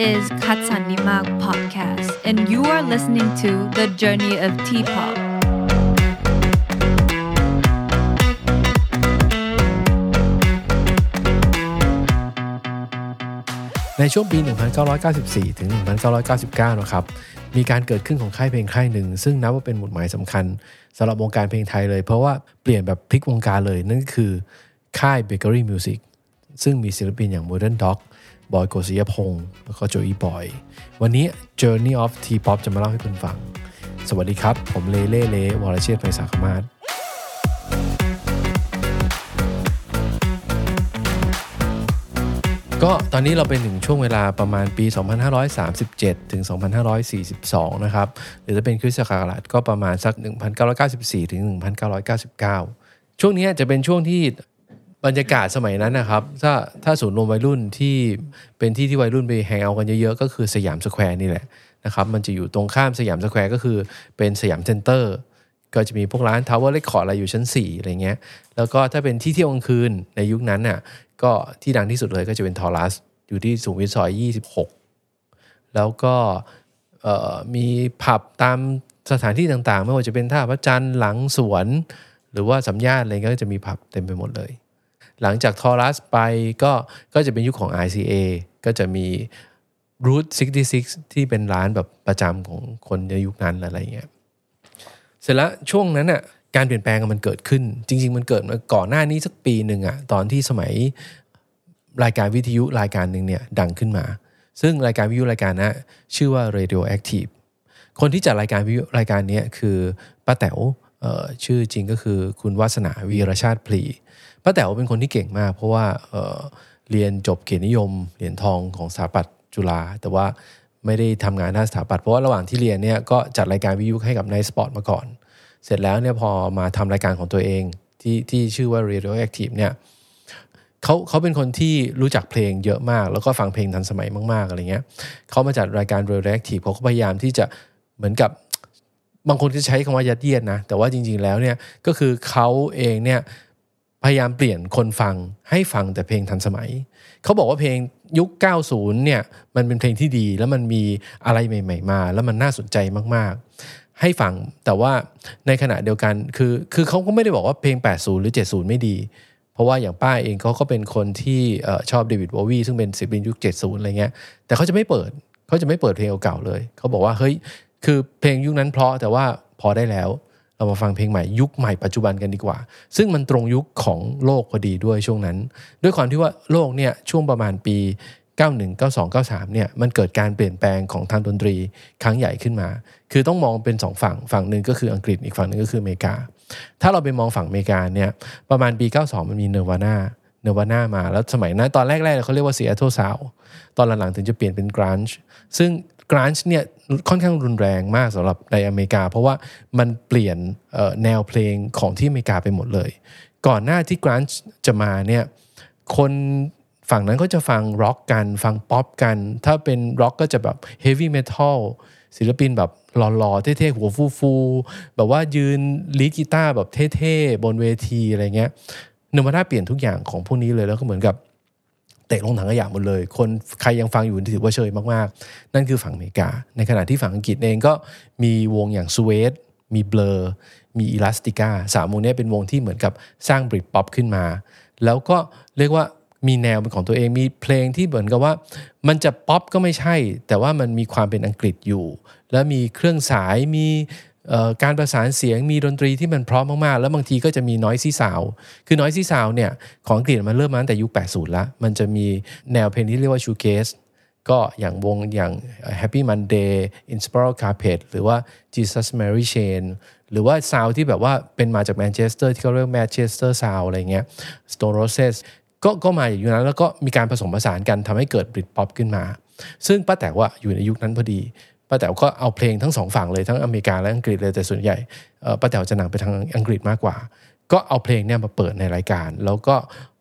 is Katsanima Podcast, and you are listening to The Journey of T-Pop. ในช่วงปี 1994 ถึง 1999 นะครับ มีการเกิดขึ้นของค่ายเพลงค่ายหนึ่ง ซึ่งนับว่าเป็นหมุดหมายสำคัญสำหรับวงการเพลงไทยเลย เพราะว่าเปลี่ยนแบบพลิกวงการเลย นั่นคือค่าย Bakery Music ซึ่งมีศิลปินอย่าง Modern Dog บอยโกศิยพงศ์แล้วก็โจอีบอย วันนี้ Journey of T-pop จะมาเล่าให้คุณฟัง สวัสดีครับ ผมเลเล่เลวรเชษฐ์ไพศาลมาศก็ตอนนี้เราเป็นถึงช่วงเวลาประมาณปี 2537 ถึง 2542 นะครับ หรือจะเป็นคริสต์ศักราชก็ประมาณสัก 1994 ถึง 1999 ช่วงนี้จะเป็นช่วงที่ บรรยากาศสมัยนั้นนะครับ ถ้าถ้าศูนย์รวมวัยรุ่นที่เป็นที่ที่วัยรุ่นไป hang out กันเยอะๆ ก็คือสยามสแควร์นี่แหละนะครับ มันจะอยู่ตรงข้ามสยามสแควร์ก็คือเป็นสยามเซ็นเตอร์ ก็จะมีพวกร้าน Tower Records อะไรอยู่ชั้น 4 อะไรเงี้ย แล้วก็ถ้าเป็นที่เที่ยวกลางคืนในยุคนั้นน่ะ ก็ที่ดังที่สุดเลยก็จะเป็น Taurus อยู่ที่สุขุมวิทซอย 26 แล้วก็มีผับตามสถานที่ต่างๆ ไม่ว่าจะเป็นท่าพระจันทร์หลังสวน หรือว่าสัมยาทอะไรก็จะมีผับเต็มไปหมดเลย หลังจากทอรัสไปก็ก็จะเป็นยุคของ ICA ก็จะมี Route 66 ที่เป็นร้านแบบประจำของคนในยุคนั้นอะไรเงี้ยเสร็จแล้วช่วงนั้นน่ะการเปลี่ยนแปลงมันเกิดขึ้น จริง ๆ มันเกิดมาก่อนหน้านี้สักปีหนึ่งอะตอนที่สมัยรายการวิทยุรายการหนึ่งเนี่ยดังขึ้นมา ซึ่งรายการวิทยุรายการนะชื่อว่า Radioactive คนที่จัดรายการวิทยุรายการนี้คือป้าแต๋ว ชื่อจริงก็คือคุณวาสนาวีรชาติพลีป้าแต๋วเป็นคนที่เก่งมาก เพราะว่าเเรียนจบเกียรตินิยม เหรียญทองของสถาปัตย์จุฬาแต่ว่าไม่ได้ทำงานด้านสถาปัตย์เพราะว่าระหว่างที่เรียนเนี่ยก็จัดรายการวิทยุให้กับไนท์สปอตมาก่อน เสร็จแล้วเนี่ยพอมาทำรายการของตัวเองที่ที่ชื่อว่า Radioactive เนี่ยเขาเขาเป็นคนที่รู้จักเพลงเยอะมาก แล้วก็ฟังเพลงทันสมัยมาก ๆ อะไรเงี้ยเขามาจัดรายการ Radioactive เขาก็พยายามที่จะเหมือนกับ บางคนจะใช้คำว่ายัดเยียดนะ แต่ว่าจริง ๆแล้วเนี่ยก็คือเขาเองเนี่ยพยายามเปลี่ยนคนฟังให้ฟังแต่เพลงทันสมัย เขาบอกว่าเพลงยุค 90 เนี่ยมันเป็นเพลงที่ดีแล้วมันมีอะไรใหม่ ๆ มา แล้วมันน่าสนใจมากๆ ให้ฟังแต่ว่าในขณะเดียวกันคือคือเขาก็ไม่ได้บอกว่าเพลง 80 หรือ 70 ไม่ดี เพราะว่าอย่างป้าเองเขาก็เป็นคนที่ชอบเดวิด b ววีซึ่งเป็นศิลปินยุค 70 อะไรเงี้ยแต่เขาจะไม่เปิดเขาจะไม่เปิดเพลงเก่าๆเลย เขาบอกว่าเฮ้ย คือเพลงยุคนั้นเพราะแต่ว่าพอได้แล้ว เรามาฟังเพลงใหม่ยุคใหม่ปัจจุบันกันดีกว่า ซึ่งมันตรงยุคของโลกพอดีด้วยช่วงนั้น ด้วยความที่ว่าโลกเนี่ยช่วงประมาณปี 91 92 93เนี่ยมันเกิดการเปลี่ยนแปลงของทางดนตรีครั้งใหญ่ขึ้นมา คือต้องมองเป็นสองฝั่งฝั่งหนึ่งก็คืออังกฤษอีกฝั่งหนึ่งก็คืออเมริกา ถ้าเราไปมองฝั่งอเมริกาเนี่ยประมาณปี 92 มันมีเนวาน่าเนวาน่ามาแล้วสมัยนั้นตอนแรกๆเขาเรียกว่า Seattle Sound ตอนหลังๆถึงจะเปลี่ยนเป็น grunge ซึ่ง grunge เนี่ยค่อนข้างรุนแรงมากสำหรับในอเมริกา เพราะว่ามันเปลี่ยนแนวเพลงของที่อเมริกาไปหมดเลย ก่อนหน้าที่ grunge จะมาเนี่ยคนฝั่งนั้นก็จะฟังร็อกกัน ฟังป๊อปกัน ถ้าเป็นร็อกก็จะแบบ heavy metal ศิลปินแบบหล่อๆ เท่ๆ หัวฟูๆ แบบว่ายืนลีดกีตาร์แบบเท่ๆ บนเวทีอะไรเงี้ยเนวาน่าเปลี่ยนทุกอย่างของพวกนี้เลยแล้วก็เหมือนกับ เตะลงถังขยะหมดเลย คนใครยังฟังอยู่ถือว่าเชยมากๆ นั่นคือฝั่งอเมริกา ในขณะที่ฝั่งอังกฤษเองก็มีวงอย่างสวีมีเบลอมีอิลาสติก้าสามวงนี้เป็นวงที่เหมือนกับสร้างบริดป๊อปขึ้นมา แล้วก็เรียกว่ามีแนวเป็นของตัวเองมีเพลงที่เหมือนกับว่า มันจะป๊อปก็ไม่ใช่ แต่ว่ามันมีความเป็นอังกฤษอยู่ แล้วมีเครื่องสายมี การประสานเสียงมีดนตรีที่มันพร้อมมากๆ แล้วบางทีก็จะมี noisy sound คือ noisy sound เนี่ยของอังกฤษมันเริ่มมาตั้งแต่ยุค 80แล้วมันจะมีแนวเพลงที่เรียกว่า shoegaze ก็อย่างวงอย่าง Happy Mondays Inspiral Carpets หรือว่า Jesus Mary Chain หรือว่าซาวที่แบบว่าเป็นมาจากแมนเชสเตอร์ที่เขาเรียก Manchester sound อะไรเงี้ย Stone Roses ก็ก็มาอยู่นั้นแล้วก็มีการผสมผสานกันทำให้เกิดบริดป๊อปขึ้นมา ซึ่งป้าแต๋วว่าอยู่ในยุคนั้นพอดี ป้าแต๋วก็เอาเพลงทั้งสองฝั่งเลยทั้งอเมริกาและอังกฤษเลยแต่ส่วนใหญ่ป้าแต๋วจะหนังไปทางอังกฤษมากกว่า ก็เอาเพลงเนี่ยมาเปิดในรายการ แล้วก็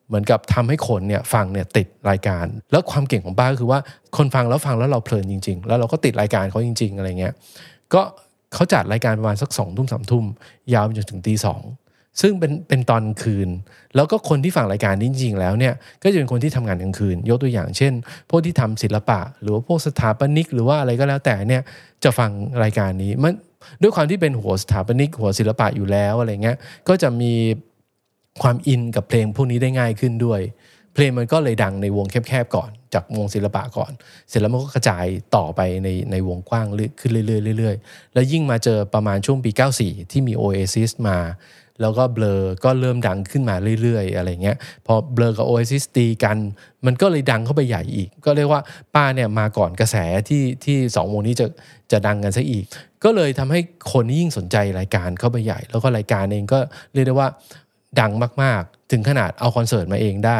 เหมือนกับทำให้คนเนี่ยฟังเนี่ยติดรายการ แล้วความเก่งของป้าก็คือว่าคนฟังแล้วฟังแล้วเราเพลินจริง ๆ แล้วเราก็ติดรายการเขาจริง ๆ อะไรเงี้ยก็เขาจัดรายการประมาณสักสองทุ่มสามทุ่มยาวไปจนถึงตีสอง ซึ่งเป็นเป็นตอนคืน แล้วก็คนที่ฟังรายการนี้จริงๆแล้วเนี่ยก็จะเป็นคนที่ทำงานกลางคืน ยกตัวอย่างเช่น พวกที่ทำศิลปะ หรือว่าพวกสถาปนิกหรือว่าอะไรก็แล้วแต่เนี่ยจะฟังรายการนี้มันด้วยความที่เป็นหัวสถาปนิกหัวศิลปะอยู่แล้วอะไรเงี้ยก็จะมีความอินกับเพลงพวกนี้ได้ง่ายขึ้นด้วย เพลงมันก็เลยดังในวงแคบๆก่อน จากวงศิลปะก่อน เสร็จแล้วมันก็กระจายต่อไปในในวงกว้างขึ้นเรื่อยๆเรื่อยๆแล้วยิ่งมาเจอประมาณช่วงปี 94 ที่มี Oasis มา แล้วก็เบลอก็เริ่มดังขึ้นมาเรื่อยๆ อะไรเงี้ยพอเบลอกับ Oasis ตีกัน มันก็เลยดังเข้าไปใหญ่อีก ก็เรียกว่าป้าเนี่ยมาก่อนกระแสที่ที่สองวงนี้จะจะดังกันซะอีก ก็เลยทำให้คนยิ่งสนใจรายการเข้าไปใหญ่ แล้วก็รายการเองก็เรียกได้ว่าดังมากๆ ถึงขนาดเอาคอนเสิร์ตมาเองได้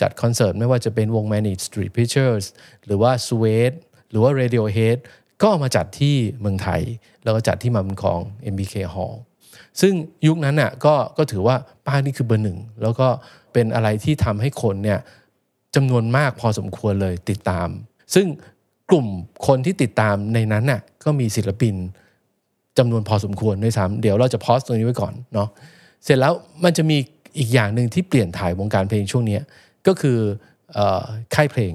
จัดคอนเสิร์ตไม่ว่าจะเป็นวง Manic Street Preachers หรือว่า s w e d หรือว่า Radiohead ก็มาจัดที่เมืองไทย แล้วก็จัดที่มาบุญคลอง MBK Hall ซึ่งยุคนั้นน่ะก็ก็ถือว่าป้านี่คือเบอร์หนึ่งแล้วก็เป็นอะไรที่ทำให้คนเนี่ยจำนวนมากพอสมควรเลยติดตาม ซึ่งกลุ่มคนที่ติดตามในนั้นน่ะก็มีศิลปินจำนวนพอสมควรด้วยซ้ำเดี๋ยวเราจะพอสตรงนี้ไว้ก่อนเนาะเสร็จแล้วมันจะมีอีกอย่างหนึ่งที่เปลี่ยนถ่ายวงการเพลงช่วงนี้ก็คือค่ายเพลง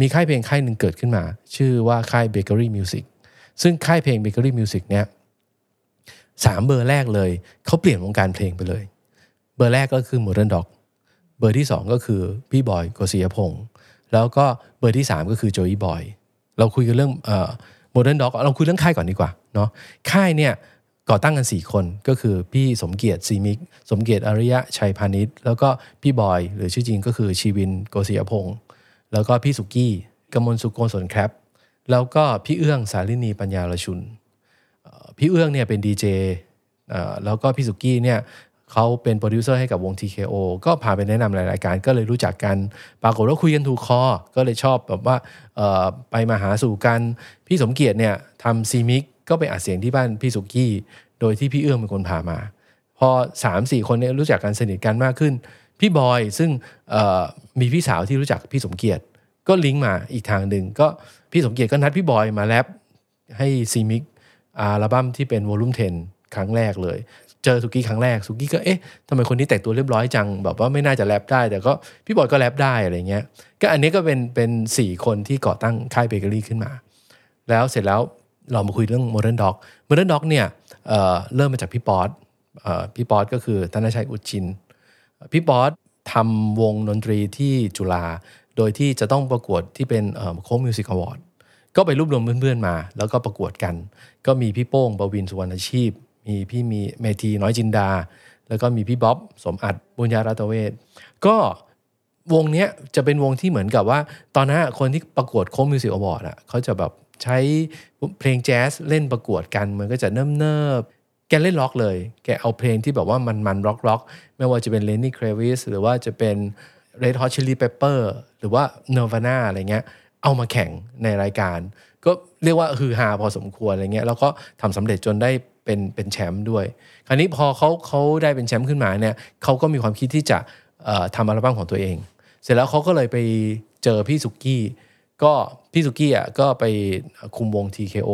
มีค่ายเพลงค่ายหนึ่งเกิดขึ้นมา ชื่อว่าค่าย Bakery Music ซึ่งค่ายเพลง Bakery Music เนี่ย สามเบอร์แรกเลย เขาเปลี่ยนวงการเพลงไปเลย เบอร์แรกก็คือ Modern Dog เบอร์ที่สองก็คือพี่บอยโกสิยพงษ์แล้วก็เบอร์ที่สามก็คือโจอี้บอยเราคุยกันเรื่อง Modern Dog เราคุยเรื่องค่ายก่อนดีกว่าเนาะค่ายเนี่ยก่อตั้งกัน 4 คนก็คือพี่สมเกียรติ Z-Myx สมเกียรติอริยะชัยพาณิชย์แล้วก็พี่บอยหรือชื่อจริงก็คือชีวินโกสิยพงษ์แล้วก็พี่สุกี้กมลสุโกศลแคลปป์ แล้วก็พี่เอื้องสาลินีปันยารชุน พี่เอื้องเนี่ยเป็นดีเจแล้วก็พี่สุกี้เนี่ยเขาเป็นโปรดิวเซอร์ให้กับวง TKO ก็พาไปแนะนำหลายรายการก็เลยรู้จักกัน ปรากฏว่าคุยกันถูกคอ ก็เลยชอบแบบว่าไปมาหาสู่กัน พี่สมเกียรติเนี่ยทำ Z-Myx ก็ไปอัดเสียงที่บ้านพี่สุกี้ โดยที่พี่เอื้องเป็นคนพามา พอสามสี่คนเนี้รู้จักกันสนิทกันมากขึ้น พี่บอยซึ่งมีพี่สาวที่รู้จักพี่สมเกียรติ ก็ลิงก์มาอีกทางหนึ่งก็พี่สมเกียรติก็นัดพี่บอยมาแรปให้ Z-Myx อัลบั้มที่เป็น volume 10 ครั้งแรกเลย เจอสุกี้ครั้งแรกสุกี้ก็เอ๊ะทำไมคนนี้แต่งตัวเรียบร้อยจัง แบบว่าไม่น่าจะแรปได้ แต่ก็พี่บอยก็แรปได้อะไรเงี้ย ก็อันนี้ก็เป็นเป็นสี่คนที่ก่อตั้งค่ายเบเกอรี่ขึ้นมา แล้วเสร็จแล้วเรามาคุยเรื่อง Modern Dog Modern Dog เนี่ยเเริ่มมาจากพี่ป๊อตพี่ป๊อตก็คือธนชัยอุจิน พี่ป๊อตทำวงดนตรีที่จุฬาโดยที่จะต้องประกวดที่เป็น Coke Music Award ก็ไปรวบรวมเพื่อนๆมา แล้วก็ประกวดกัน ก็มีพี่โป้งประวินสุวรรณชีพ มีพี่มีเมธีน้อยจินดา แล้วก็มีพี่บ๊อบสมอัตถ์บุณยะรัตเวชก็วงนี้จะเป็นวงที่เหมือนกับว่า ตอนนั้นคนที่ประกวด Coke Music Award อะเขาจะแบบใช้เพลงแจ๊สเล่นประกวดกัน มันก็จะเนิบเนิบแกเล่นร็อกเลย แกเอาเพลงที่แบบว่ามันมันร็อกร็อกไม่ว่าจะเป็น Lenny Kravitz หรือว่าจะเป็น Red Hot Chili Pepper หรือว่า Nirvana อะไรเงี้ย เอามาแข่งในรายการ ก็เรียกว่าคือฮาพอสมควรอะไรเงี้ยแล้วก็ทำสำเร็จจนได้เป็นเป็นแชมป์ด้วย คราวนี้พอเขาเขาได้เป็นแชมป์ขึ้นมาเนี่ยเขาก็มีความคิดที่จะทำอัลบั้มของตัวเอง เสร็จแล้วเขาก็เลยไปเจอพี่สุกี้ก็พี่สุกี้อะก็ไปคุมวง TKO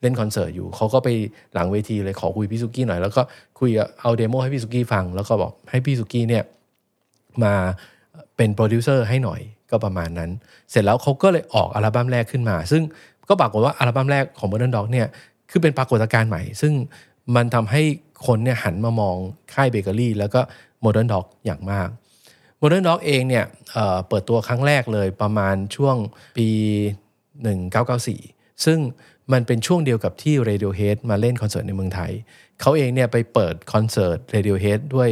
เล่นคอนเสิร์ตอยู่เขาก็ไปหลังเวทีเลยขอคุยพี่สุกี้หน่อยแล้วก็คุยเอา demo ให้พี่สุกี้ฟัง แล้วก็บอกให้พี่สุกี้เนี่ยมาเป็นโปรดิวเซอร์ให้หน่อย ก็ประมาณนั้น เสร็จแล้วเขาก็เลยออกอัลบั้มแรกขึ้นมา ซึ่งก็ปรากฏว่าอัลบั้มแรกของ Modern Dog เนี่ยคือเป็นปรากฏการณ์ใหม่ ซึ่งมันทำให้คนเนี่ยหันมามองค่ายเบเกอรี่แล้วก็ Modern Dog อย่างมาก Modern Dog เองเนี่ยเเปิดตัวครั้งแรกเลยประมาณช่วงปี 1994 ซึ่งมันเป็นช่วงเดียวกับที่ Radiohead มาเล่นคอนเสิร์ตในเมืองไทย เขาเองเนี่ยไปเปิดคอนเสิร์ต Radiohead ด้วย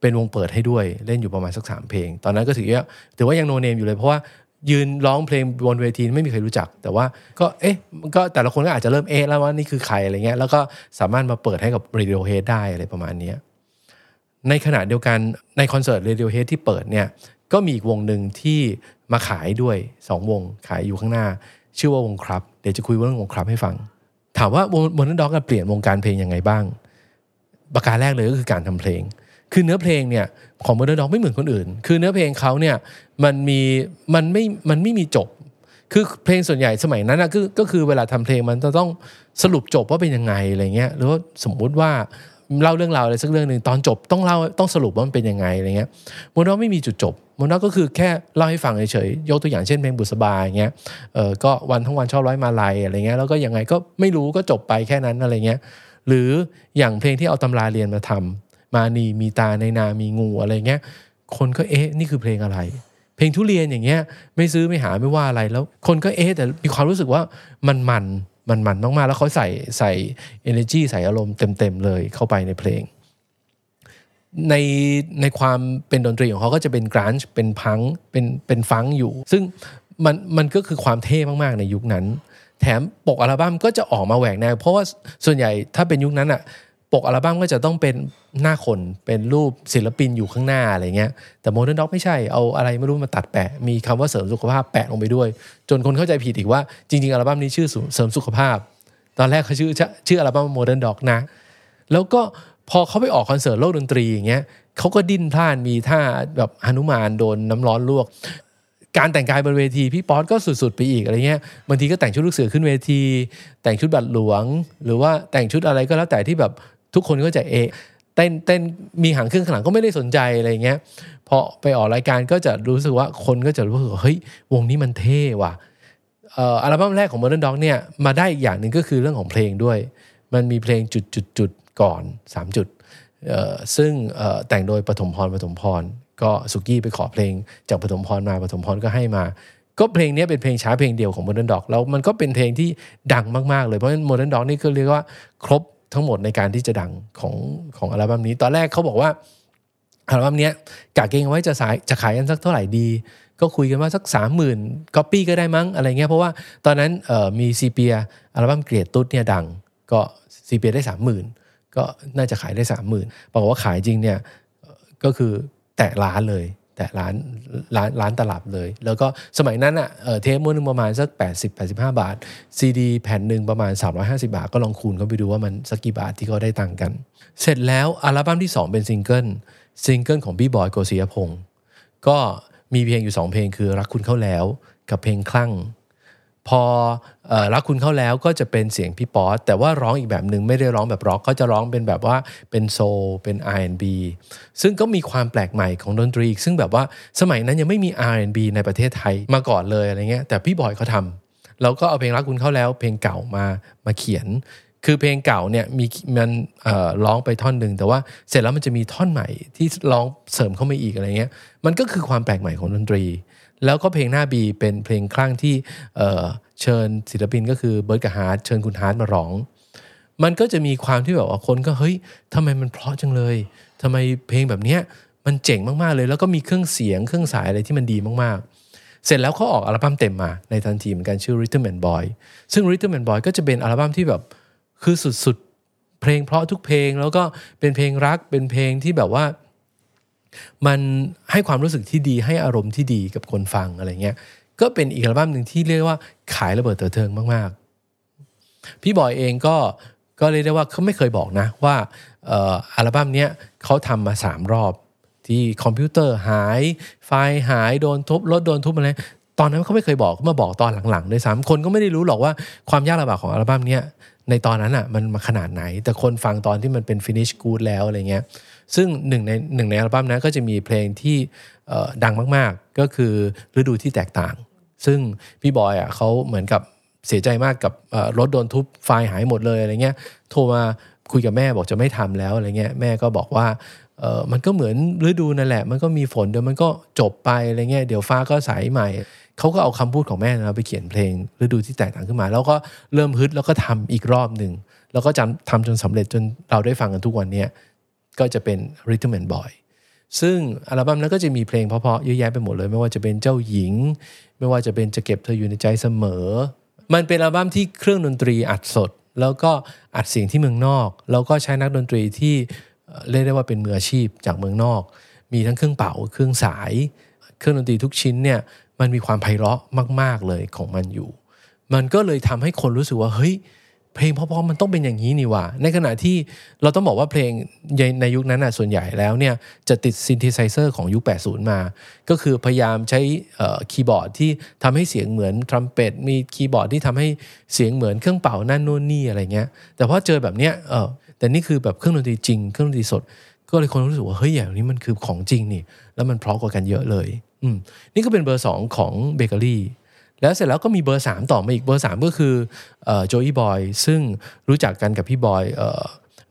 เป็นวงเปิดให้ด้วยเล่นอยู่ประมาณสักสามเพลง ตอนนั้นก็ถือว่าถือว่ายังโนเนมอยู่เลยเพราะว่ายืนร้องเพลงบนเวทีไม่มีใครรู้จัก แต่ว่าก็เอ๊ะมันก็แต่ละคนก็อาจจะเริ่มเอ๊ะแล้วว่านี่คือใครอะไรเงี้ยแล้วก็สามารถมาเปิดให้กับ Radiohead ได้อะไรประมาณนี้ในขณะเดียวกันในคอนเสิร์ต Radiohead ที่เปิดเนี่ยก็มีอีกวงหนึ่งที่มาขายด้วย 2 วงขายอยู่ข้างหน้า ชื่อว่าวงครับ เดี๋ยวจะคุยเรื่องวงครับให้ฟัง ถามว่าวงมอนด็อกเปลี่ยนวงการเพลงยังไงบ้าง ประการแรกเลยก็คือการทำเพลง คือเนื้อเพลงเนี่ยของมอนด็อกไม่เหมือนคนอื่น คือเนื้อเพลงเขาเนี่ยมันมีมันไม่มันไม่มีจบ คือเพลงส่วนใหญ่สมัยนั้นนะก็คือเวลาทำเพลงมันจะต้องสรุปจบว่าเป็นยังไงอะไรเงี้ยหรือว่าสมมุติว่าเล่าเรื่องราวอะไรสักเรื่องหนึ่งตอนจบต้องเล่าต้องสรุปว่ามันเป็นยังไงอะไรเงี้ยโมโนไม่มีจุดจบโมโนก็คือแค่เล่าให้ฟังเฉยๆยกตัวอย่างเช่นเพลงบุษบาอย่างเงี้ยเออก็วันทั้งวันชอบร้อยมาลัยอะไรเงี้ยแล้วก็ยังไงก็ไม่รู้ก็จบไปแค่นั้นอะไรเงี้ยหรืออย่างเพลงที่เอาตำราเรียนมาทำ มานีมีตาในนามีงูอะไรเงี้ย คนก็เอ๊ะนี่คือเพลงอะไร เพลงทุเรียนอย่างเงี้ย ไม่ซื้อไม่หาไม่ว่าอะไรแล้ว คนก็เอ๊ะแต่มีความรู้สึกว่ามันมันมันมันมากๆแล้วเขาใส่ใส่ energy ใส่อารมณ์เต็มๆเลยเข้าไปในเพลง ในในความเป็นดนตรีของเขาก็จะเป็นกรันช์เป็นพังเป็นเป็นฟังอยู่ ซึ่งมันมันก็คือความเท่มากๆในยุคนั้น แถมปกอัลบั้มก็จะออกมาแหวกแนวเพราะว่าส่วนใหญ่ถ้าเป็นยุคนั้นอะ ปกอัลบั้มก็จะต้องเป็นหน้าคนเป็นรูปศิลปินอยู่ข้างหน้าอะไรเงี้ยแต่ Modern Dog ไม่ใช่เอาอะไรไม่รู้มาตัดแปะ มีคำว่าเสริมสุขภาพแปะลงไปด้วย จนคนเข้าใจผิดอีกว่าจริง ๆ อัลบั้มนี้ชื่อเสริมสุขภาพ ตอนแรกเขาชื่อชื่ออัลบั้ม Modern Dog นะ แล้วก็พอเขาไปออกคอนเสิร์ตโลกดนตรีอย่างเงี้ยเขาก็ดิ้นพล่านมีท่าแบบหนุมานโดนน้ำร้อนลวก การแต่งกายบนเวทีพี่ป๊อตก็สุดๆไปอีกอะไรเงี้ยบางทีก็แต่งชุดลูกเสือขึ้นเวที แต่งชุดบัตรหลวง หรือว่าแต่งชุดอะไรก็แล้วแต่ที่แบบ ทุกคนก็จะเอะเต้นเต้นมีหางเครื่องข้างหลังก็ไม่ได้สนใจอะไรเงี้ยพอไปออกรายการก็จะรู้สึกว่าคนก็จะรู้สึกว่าเฮ้ยวงนี้มันเท่ว่ะอัลบั้มแรกของ Modern Dog เนี่ยมาได้อีกอย่างหนึ่งก็คือเรื่องของเพลงด้วย มันมีเพลงจุดจุดจุดก่อน 3 จุดซึ่งแต่งโดยปฐมพรปฐมพร ก็สุกี้ไปขอเพลงจากปฐมพรมาปฐมพรก็ให้มา ก็เพลงนี้เป็นเพลงช้าเพลงเดียวของ Modern Dog แล้วมันก็เป็นเพลงที่ดังมาก ๆ เลยเพราะ Modern Dog นี่ก็เรียกว่าครบ ทั้งหมดในการที่จะดังของของอัลบั้มนี้ ตอนแรกเขาบอกว่าอัลบั้มนี้กะเก็งไว้จะสายจะขายกันสักเท่าไหร่ดี ก็คุยกันว่าสักสามหมื่นก๊อปปี้ก็ได้มั้งอะไรเงี้ยเพราะว่าตอนนั้นมี Sepia อัลบั้มเกลียดตุ๊ดเนี่ยดัง ก็ Sepia ได้สามหมื่นก็น่าจะขายได้สามหมื่นบอกว่าขายจริงเนี่ยก็คือแตะล้านเลย แตะล้านล้านล้านตลับเลย แล้วก็สมัยนั้นอะ่ะเทปม้วนนึงประมาณสัก 80 85 บาท ซีดีแผ่นหนึ่งประมาณ 350 บาท ก็ลองคูณเข้าไปดูว่ามันสักกี่บาทที่เขาได้ตังกัน เสร็จแล้วอัลบั้มที่ 2 เป็น single single ของพี่บอยโกศิยพงศ์ก็มีเพลงอยู่ 2 เพลงคือรักคุณเข้าแล้ว กับเพลงคลั่ง พอรักคุณเข้าแล้วก็จะเป็นเสียงพี่ป๊อตแต่ว่าร้องอีกแบบหนึ่งไม่ได้ร้องแบบร็อกก็จะร้องเป็นแบบว่าเป็น soul เป็น R&B ซึ่งก็มีความแปลกใหม่ของดนตรีซึ่งแบบว่าสมัยนั้นยังไม่มี R&B ในประเทศไทยมาก่อนเลยอะไรเงี้ยแต่พี่บอยเขาทำเราก็เอาเพลงรักคุณเข้าแล้ว เพลงเก่ามามาเขียน คือเพลงเก่าเนี่ยมีมันร้องไปท่อนหนึ่งแต่ว่าเสร็จแล้วมันจะมีท่อนใหม่ที่ร้องเสริมเข้ามาอีกอะไรเงี้ยมันก็คือความแปลกใหม่ของดนตรี แล้วก็เพลงหน้า B เป็นเพลงคลั่งที่เชิญศิลปินก็คือเบิร์ดกับฮาร์ทเชิญคุณฮาร์ทมาร้อง มันก็จะมีความที่แบบว่าคนก็เฮ้ยทำไมมันเพราะจังเลยทำไมเพลงแบบเนี้ยมันเจ๋งมากๆเลย แล้วก็มีเครื่องเสียงเครื่องสายอะไรที่มันดีมากๆ เสร็จแล้วเขาออกอัลบั้มเต็มมาในทันทีเหมือนกันชื่อ Rhythm and Boy ซึ่ง Rhythm and Boy ก็จะเป็นอัลบั้มที่แบบคือสุดๆเพลงเพราะทุกเพลงแล้วก็เป็นเพลงรักเป็นเพลงที่แบบว่า มันให้ความรู้สึกที่ดีให้อารมณ์ที่ดีกับคนฟังอะไรเงี้ยก็เป็นอีกอัลบั้มหนึ่งที่เรียกว่าขายระเบิดเถิดเทิงมากๆ พี่บอยเองก็ก็เรียกได้ว่าเขาไม่เคยบอกนะว่าอัลบั้มนี้เขาทำมาสามรอบ ที่คอมพิวเตอร์หาย ไฟล์หายโดนทุบรถโดนทุบอะไรตอนนั้นเขาไม่เคยบอกมาบอกตอนหลังๆเลยสามคนก็ไม่ได้รู้หรอกว่าความยากลำบากของอัลบั้มนี้ในตอนนั้นอะมันมาขนาดไหน แต่คนฟังตอนที่มันเป็นฟินิชกูดแล้วอะไรเงี้ย ซึ่งหนึ่งในหนึ่งในอัลบั้มนั้นก็จะมีเพลงที่ดังมากๆ ก็คือฤดูที่แตกต่าง ซึ่งพี่บอยอะเขาเหมือนกับเสียใจมากกับรถโดนทุบไฟหายหมดเลยอะไรเงี้ยโทรมาคุยกับแม่บอกจะไม่ทำแล้วอะไรเงี้ยแม่ก็บอกว่าเออมันก็เหมือนฤดูนั่นแหละ มันก็มีฝนเดี๋ยวมันก็จบไปอะไรเงี้ยเดี๋ยวฟ้าก็ใสใหม่เขาก็เอาคำพูดของแม่นะไปเขียนเพลงฤดูที่แตกต่างขึ้นมา แล้วก็เริ่มฮึดแล้วก็ทำอีกรอบหนึ่งแล้วก็จำทำจนสำเร็จจนเราได้ฟังกันทุกวันเนี้ย ก็จะเป็น Rhythm and Boy ซึ่งอัลบั้มนั้นก็จะมีเพลงเพราะๆเยอะแยะไปหมดเลย ไม่ว่าจะเป็นเจ้าหญิง ไม่ว่าจะเป็นจะเก็บเธออยู่ในใจเสมอ มันเป็นอัลบั้มที่เครื่องดนตรีอัดสด แล้วก็อัดเสียงที่เมืองนอก แล้วก็ใช้นักดนตรีที่เรียกได้ว่าเป็นมืออาชีพจากเมืองนอก มีทั้งเครื่องเป่าเครื่องสาย เครื่องดนตรีทุกชิ้นเนี่ยมันมีความไพเราะมาก ๆเลยของมันอยู่ มันก็เลยทำให้คนรู้สึกว่าเฮ้ย เพลงเพราะๆมันต้องเป็นอย่างนี้นี่ว่า ในขณะที่เราต้องบอกว่าเพลงในยุคนั้นอะส่วนใหญ่แล้วเนี่ยจะติด synthesizer ของยุค 80 มา ก็คือพยายามใช้คีย์บอร์ดที่ทำให้เสียงเหมือนทรัมเป็ตมีคีย์บอร์ดที่ทำให้เสียงเหมือนเครื่องเป่านั่นนู่นนี่อะไรเงี้ย แต่พอเจอแบบเนี้ยเออแต่นี่คือแบบเครื่องดนตรีจริง เครื่องดนตรีสด ก็เลยคนรู้สึกว่าเฮ้ยอย่างนี้มันคือของจริงนี่ แล้วมันเพราะกว่ากันเยอะเลย อืมนี่ก็เป็นเบอร์สองของเบเกอรี่ แล้วเสร็จแล้วก็มีเบอร์สามต่อมาอีกเบอร์สามก็คือโจอี้บอยซึ่งรู้จักกันกับพี่บอย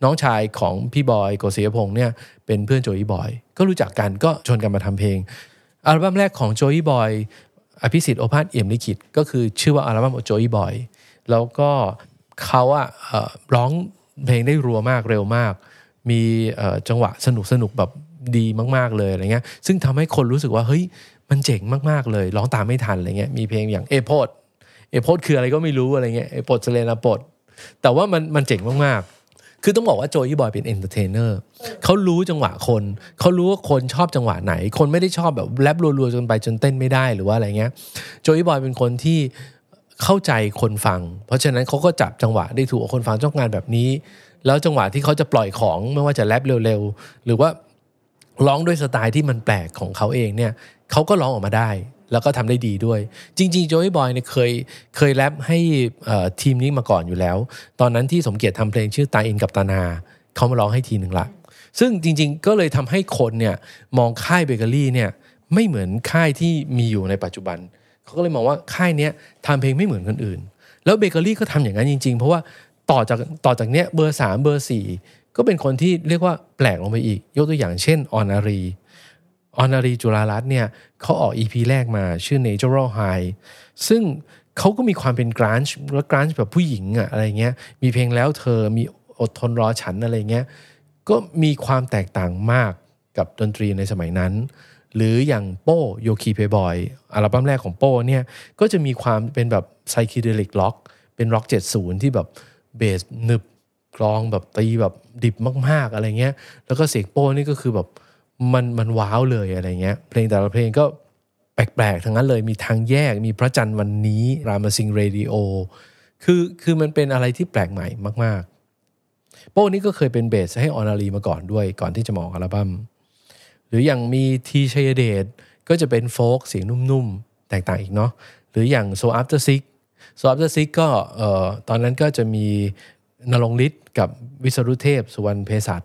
น้องชายของพี่บอยโกศิยพงศ์เนี่ยเป็นเพื่อนโจอี้บอยก็รู้จักกันก็ชวนกันมาทำเพลง อัลบั้มแรกของโจอี้บอยอภิสิทธิ์โอภาสเอี่ยมลิขิตก็คือชื่อว่าอัลบั้มโจอี้บอยแล้วก็เขาอะร้องเพลงได้รัวมากเร็วมาก มีจังหวะสนุกสนุกแบบดีมาก ๆ เลยอะไรเงี้ยซึ่งทำให้คนรู้สึกว่าเฮ้ย มันเจ๋งมาก ๆ เลย ร้องตามไม่ทันอะไรเงี้ยมีเพลงอย่างเอโพดเอโพดคืออะไรก็ไม่รู้อะไรเงี้ยเอโพดเซเลนาปดแต่ว่ามันมันเจ๋งมาก ๆ คือต้องบอกว่าโจอี้บอยเป็น entertainer เขารู้จังหวะคน เขารู้ว่าคนชอบจังหวะไหน คนไม่ได้ชอบแบบแรปรัวๆจนไปจนเต้นไม่ได้หรือว่าอะไรเงี้ยโจอี้บอยเป็นคนที่เข้าใจคนฟัง เพราะฉะนั้นเขาก็จับจังหวะได้ถูกคนฟังต้องการแบบนี้ แล้วจังหวะที่เขาจะปล่อยของไม่ว่าจะแรปเร็วๆหรือว่าร้องด้วยสไตล์ที่มันแปลกของเขาเองเนี่ย เขาก็ร้องออกมาได้ แล้วก็ทำได้ดีด้วย จริงๆโจอี้บอยเนี่ยเคยเคยแรปให้ทีมนี้มาก่อนอยู่แล้ว ตอนนั้นที่สมเกียรติทำเพลงชื่อตาอินกับตานาเขามาร้องให้ทีหนึ่งละซึ่งจริงๆก็เลยทำให้คนเนี่ยมองค่ายเบเกอรี่เนี่ยไม่เหมือนค่ายที่มีอยู่ในปัจจุบัน เขาก็เลยมองว่าค่ายเนี้ยทำเพลงไม่เหมือนคนอื่น แล้วเบเกอรี่ก็ทำอย่างนั้นจริง ๆ เพราะว่าต่อจากต่อจากเนี้ยเบอร์สามเบอร์สี่ก็เป็นคนที่เรียกว่าแปลกลงไปอีก ยกตัวอย่างเช่นออนารี ออนารีจุฬารัตน์เนี่ยเขาออก EP แรกมาชื่อ Natural High ซึ่งเขาก็มีความเป็นกรานช์และกรานช์แบบผู้หญิงอะอะไรเงี้ย มีเพลงแล้วเธอมีอดทนรอฉันอะไรเงี้ย ก็มีความแตกต่างมากกับดนตรีในสมัยนั้น หรืออย่างโป้โยคีเพย์บอยอัลบั้มแรกของโป้เนี่ย ก็จะมีความเป็นแบบไซคิเดลิกล็อกเป็นร็อกเจ็ดศูนย์ที่แบบเบสหนึบกลองแบบตีแบบดิบมาก ๆ อะไรเงี้ย แล้วก็เสียงโป้นี่ก็คือแบบ มันมัน wow เลยอะไรเงี้ย เพลงแต่ละเพลงก็แปลกๆทั้งนั้นเลยมีทางแยกมีพระจันทร์วันนี้ Amazing Radio คือคือมันเป็นอะไรที่แปลกใหม่มากๆโป้นี่ก็เคยเป็นเบสให้อรอรีย์มาก่อนด้วยก่อนที่จะมาออกอัลบั้มหรืออย่างมีธีร์ ไชยเดชก็จะเป็น folk เสียงนุ่มๆ แตกต่างอีกเนาะหรืออย่าง Soul After Six Soul After Six ก็เอ่อตอนนั้นก็จะมีนรงฤทธิ์กับวิศรุเทพสุวรรณเภสัช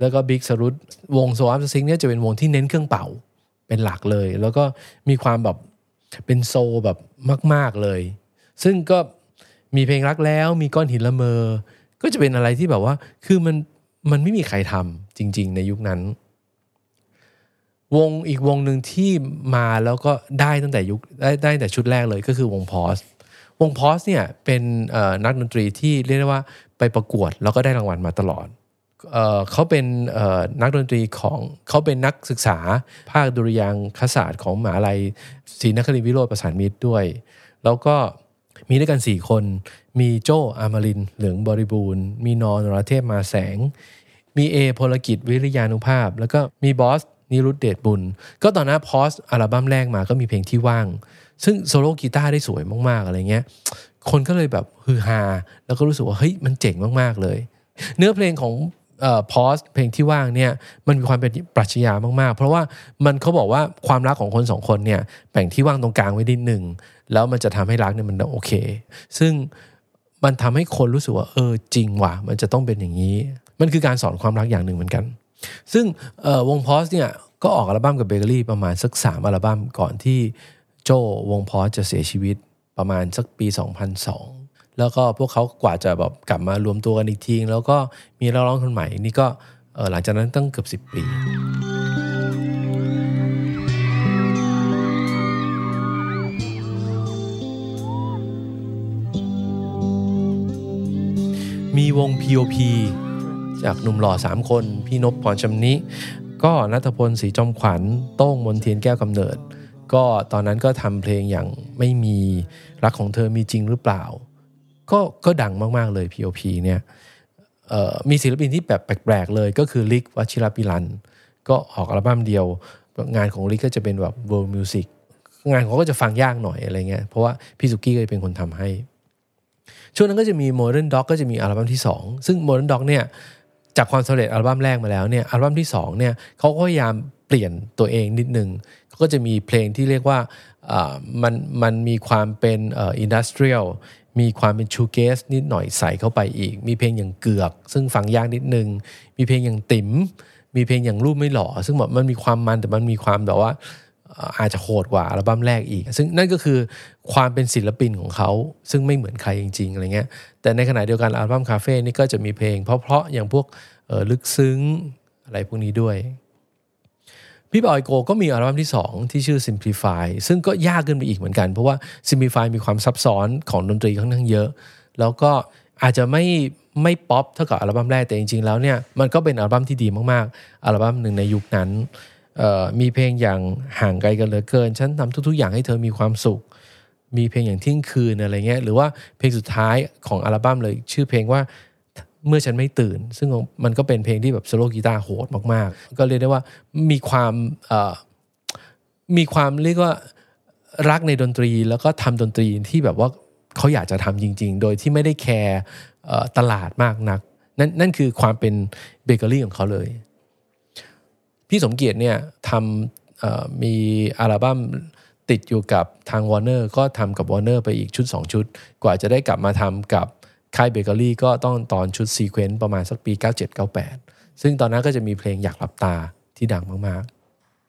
แล้วก็บิ๊กสรุตวง Soul After Six เนี่ยจะเป็นวงที่เน้นเครื่องเป่าเป็นหลักเลย แล้วก็มีความแบบเป็น soul แบบมาก ๆเลย ซึ่งก็มีเพลงรักแล้วมีก้อนหินละเมอ ก็จะเป็นอะไรที่แบบว่า คือมันมันไม่มีใครทำจริง ๆ ในยุคนั้น วงอีกวงหนึ่งที่มาแล้วก็ได้ตั้งแต่ยุคได้ได้แต่ชุดแรกเลยก็คือวงพอสวงพอสเนี่ยเป็นนักดนตรีที่เรียกได้ว่าไปประกวดแล้วก็ได้รางวัลมาตลอด เขาเป็นนักดนตรีของเขาเป็นนักศึกษา ภาคดุริยางคศาสตร์ของมหาลัยศรีนครินทร์วิโรธประสานมิตรด้วย แล้วก็มีด้วยกัน 4 คน มีโจอามาริน เหลืองบริบูรณ์ มีนอนรเทพมาแสง มีเอพลกิจวิริยานุภาพ แล้วก็มีบอสนิรุตเดชบุญ ก็ตอนนั้น Pause อัลบั้มแรกมาก็มีเพลงที่ว่าง ซึ่งโซโล่กีตาร์ได้สวยมาก ๆ อะไรเงี้ย คนก็เลยแบบฮือฮา แล้วก็รู้สึกว่าเฮ้ยมันเจ๋งมาก ๆ เลย เนื้อเพลงของ Pause เพลงที่ว่างเนี่ยมันมีความเป็นปรัชญามากๆ เพราะว่ามันเขาบอกว่าความรักของคนสองคนเนี่ยแบ่งที่ว่างตรงกลางไว้นิดหนึ่งแล้วมันจะทำให้รักเนี่ยมันโอเค ซึ่งมันทำให้คนรู้สึกว่าเออจริงว่ะมันจะต้องเป็นอย่างนี้ มันคือการสอนความรักอย่างหนึ่งเหมือนกัน ซึ่งวงพอสเนี่ยก็ออกอัลบั้มกับเบเกอรี่ประมาณสักสามอัลบั้มก่อนที่โจวงพอสจะเสียชีวิตประมาณสักปี 2002 แล้วก็พวกเขากว่าจะแบบกลับมารวมตัวกันอีกทีแล้วก็มีร้องคนใหม่นี่ก็หลังจากนั้นตั้งเกือบ 10 ปีมีวง POP จากหนุ่มหล่อ 3 คน พี่นพพรชำนิ ก็นัทพลศรีจอมขวัญ โต้งมนเทียนแก้วกำเนิด ก็ตอนนั้นก็ทำเพลงอย่างไม่มีรักของเธอมีจริงหรือเปล่า ก็ก็ดังมาก ๆ เลย P.O.P เนี่ยมีศิลปินที่แบบแปลก ๆ เลยก็คือลิกวัชิรปิลัน ก็ออกอัลบั้มเดียว งานของลิกก็จะเป็นแบบ world music งานเขาก็จะฟังยากหน่อยอะไรเงี้ยเพราะว่าพี่สุกี้ก็เป็นคนทำให้ ช่วงนั้นก็จะมี Modern Dog ก็จะมีอัลบั้มที่ 2 ซึ่ง Modern Dog เนี่ยจากความสำเร็จอัลบั้มแรกมาแล้วเนี่ยอัลบั้มที่2เนี่ยเขาก็พยายามเปลี่ยนตัวเองนิดนึงเขาก็จะมีเพลงที่เรียกว่ามันมันมีความเป็น industrial มีความเป็น shoegaze นิดหน่อยใส่เข้าไปอีก มีเพลงอย่างเกือก ซึ่งฟังยากนิดนึง มีเพลงอย่างติ๋ม มีเพลงอย่างรูปไม่หล่อ ซึ่งแบบมันมีความมันแต่มันมีความแบบว่าอาจจะโหดกว่าอัลบั้มแรกอีก ซึ่งนั่นก็คือความเป็นศิลปินของเขา ซึ่งไม่เหมือนใครจริง ๆอะไรเงี้ย แต่ในขณะเดียวกันอัลบั้มคาเฟ่นี่ก็จะมีเพลง เพราะๆอย่างพวกลึกซึ้งอะไรพวกนี้ด้วย พี่บอยโกก็มีอัลบั้มที่ 2 ที่ชื่อ Simplify ซึ่งก็ยากขึ้นไปอีกเหมือนกัน เพราะว่า Simplify มีความซับซ้อนของดนตรีค่อนข้างเยอะ แล้วก็อาจจะไม่ไม่ป๊อปเท่ากับอัลบั้มแรกแต่จริงๆแล้วเนี่ยมันก็เป็นอัลบั้มที่ดีมากๆ อัลบั้มหนึ่งในยุคนั้นมีเพลงอย่างห่างไกลกันเหลือเกิน ฉันทำทุกๆ อย่างให้เธอมีความสุข มีเพลงอย่างที่ยงคืนอะไรเงี้ยหรือว่าเพลงสุดท้ายของอัลบั้มเลยชื่อเพลงว่า เมื่อฉันไม่ตื่น ซึ่งมันก็เป็นเพลงที่แบบโซโลกีตาร์โหดมากๆ ก็เรียกได้ว่ามีความมีความเรียกว่ารักในดนตรีแล้วก็ทำดนตรีที่แบบว่าเขาอยากจะทำจริง ๆ โดยที่ไม่ได้แคร์ตลาดมากนัก นั่นนั่นคือความเป็นเบเกอรี่ของเขาเลย พี่สมเกียรติเนี่ยทำมีอัลบั้มติดอยู่กับทางวอร์เนอร์ก็ทำกับวอร์เนอร์ไปอีกชุด 2 ชุด กว่าจะได้กลับมาทำกับ ค่ายเบเกอรี่ก็ต้องตอนชุด Zequence ประมาณสักปี 97-98 ซึ่งตอนนั้นก็จะมีเพลงอยากหลับตาที่ดังมาก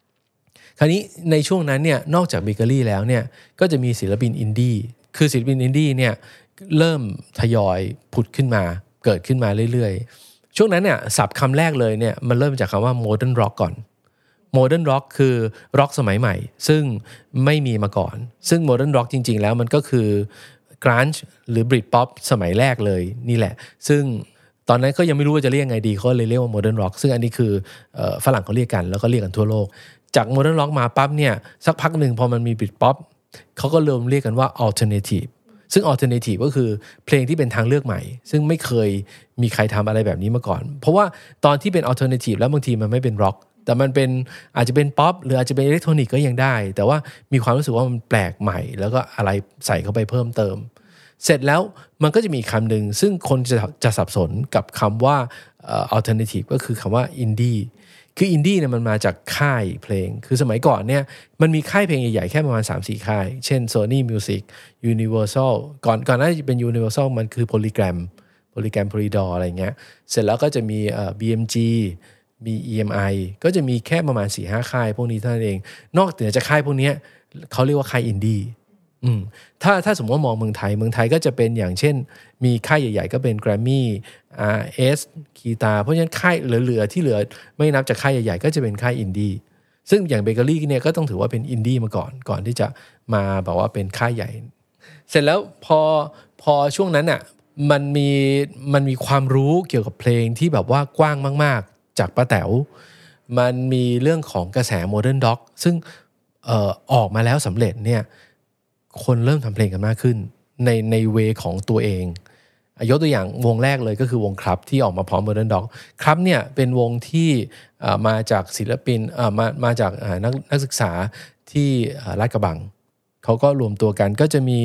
ๆ คราวนี้ในช่วงนั้นเนี่ยนอกจากเบเกอรี่แล้วเนี่ยก็จะมีศิลปินอินดี้คือศิลปินอินดี้เนี่ยเริ่มทยอยผุดขึ้นมาเกิดขึ้นมาเรื่อยๆ ช่วงนั้นเนี่ยศัพท์คำแรกเลยเนี่ยมันเริ่มจากคำว่า modern rock ก่อน modern rock คือร็อกสมัยใหม่ ซึ่งไม่มีมาก่อน ซึ่ง modern rock จริง ๆ แล้วมันก็คือ grunge หรือ Britpop สมัยแรกเลยนี่แหละ ซึ่งตอนนั้นก็ยังไม่รู้ว่าจะเรียกไงดีเขาเลยเรียกว่า modern rock ซึ่งอันนี้คือฝรั่งเขาเรียกกันแล้วก็เรียกกันทั่วโลก จาก modern rock มาปั๊บเนี่ยสักพักหนึ่งพอมันมี Britpopเขาก็เริ่มเรียกกันว่า alternative ซึ่ง alternative ก็คือเพลงที่เป็นทางเลือกใหม่ ซึ่งไม่เคยมีใครทำอะไรแบบนี้มาก่อน เพราะว่าตอนที่เป็น alternative แล้วบางทีมันไม่เป็นร็อกแต่มันเป็นอาจจะเป็นป๊อปหรืออาจจะเป็นอิเล็กทรอนิกส์ก็ยังได้ แต่ว่ามีความรู้สึกว่ามันแปลกใหม่ แล้วก็อะไรใส่เข้าไปเพิ่มเติม เสร็จแล้วมันก็จะมีคำหนึ่งซึ่งคนจะจะสับสนกับคำว่า alternative ก็คือคำว่าอินดี้คืออินดี้เนี่ยมันมาจากค่ายเพลง คือสมัยก่อนเนี่ยมันมีค่ายเพลงใหญ่ๆ แค่ประมาณ 3-4 ค่าย เช่น Sony Music Universal ก่อนก่อนหน้าจะเป็น Universal มันคือ Polygram Polygram Polydor อะไรเงี้ย เสร็จแล้วก็จะมีเอ่อ BMG มี EMI ก็จะมีแค่ประมาณ4ี่ห้าค่ายพวกนี้เท่านั้นเอง นอกเหนือจากค่ายพวกนี้เขาเรียกว่าค่ายอินดี้ อืมถ้าถ้าสมมติว่ามองเมืองไทยเมืองไทยก็จะเป็นอย่างเช่น มีค่ายใหญ่ ๆ ก็เป็น Grammy RS คีตาเพราะฉะนั้นค่ายเหลือๆที่เหลือไม่นับจากค่ายใหญ่ๆ ก็จะเป็นค่ายอินดี้ซึ่งอย่างเบเกอรี่เนี่ยก็ต้องถือว่าเป็นอินดี้มาก่อนก่อนที่จะมาบอกว่าเป็นค่ายใหญ่ เสร็จแล้วพอพอช่วงนั้นอะมันมีมันมีความรู้เกี่ยวกับเพลงที่แบบว่ากว้างมาก ๆ จากป้าแต๋วมันมีเรื่องของกระแส Modern Dog ซึ่งออออกมาแล้วสำเร็จเนี่ย คนเริ่มทำเพลงกันมากขึ้น ในใน way ของตัวเองยกตัวอย่างวงแรกเลยก็คือวงครับที่ออกมาพร้อม Modern Dog ครับเนี่ยเป็นวงที่มาจากศิลปินมามาจากนักนักศึกษาที่ลาดกระบัง เขาก็รวมตัวกันก็จะมี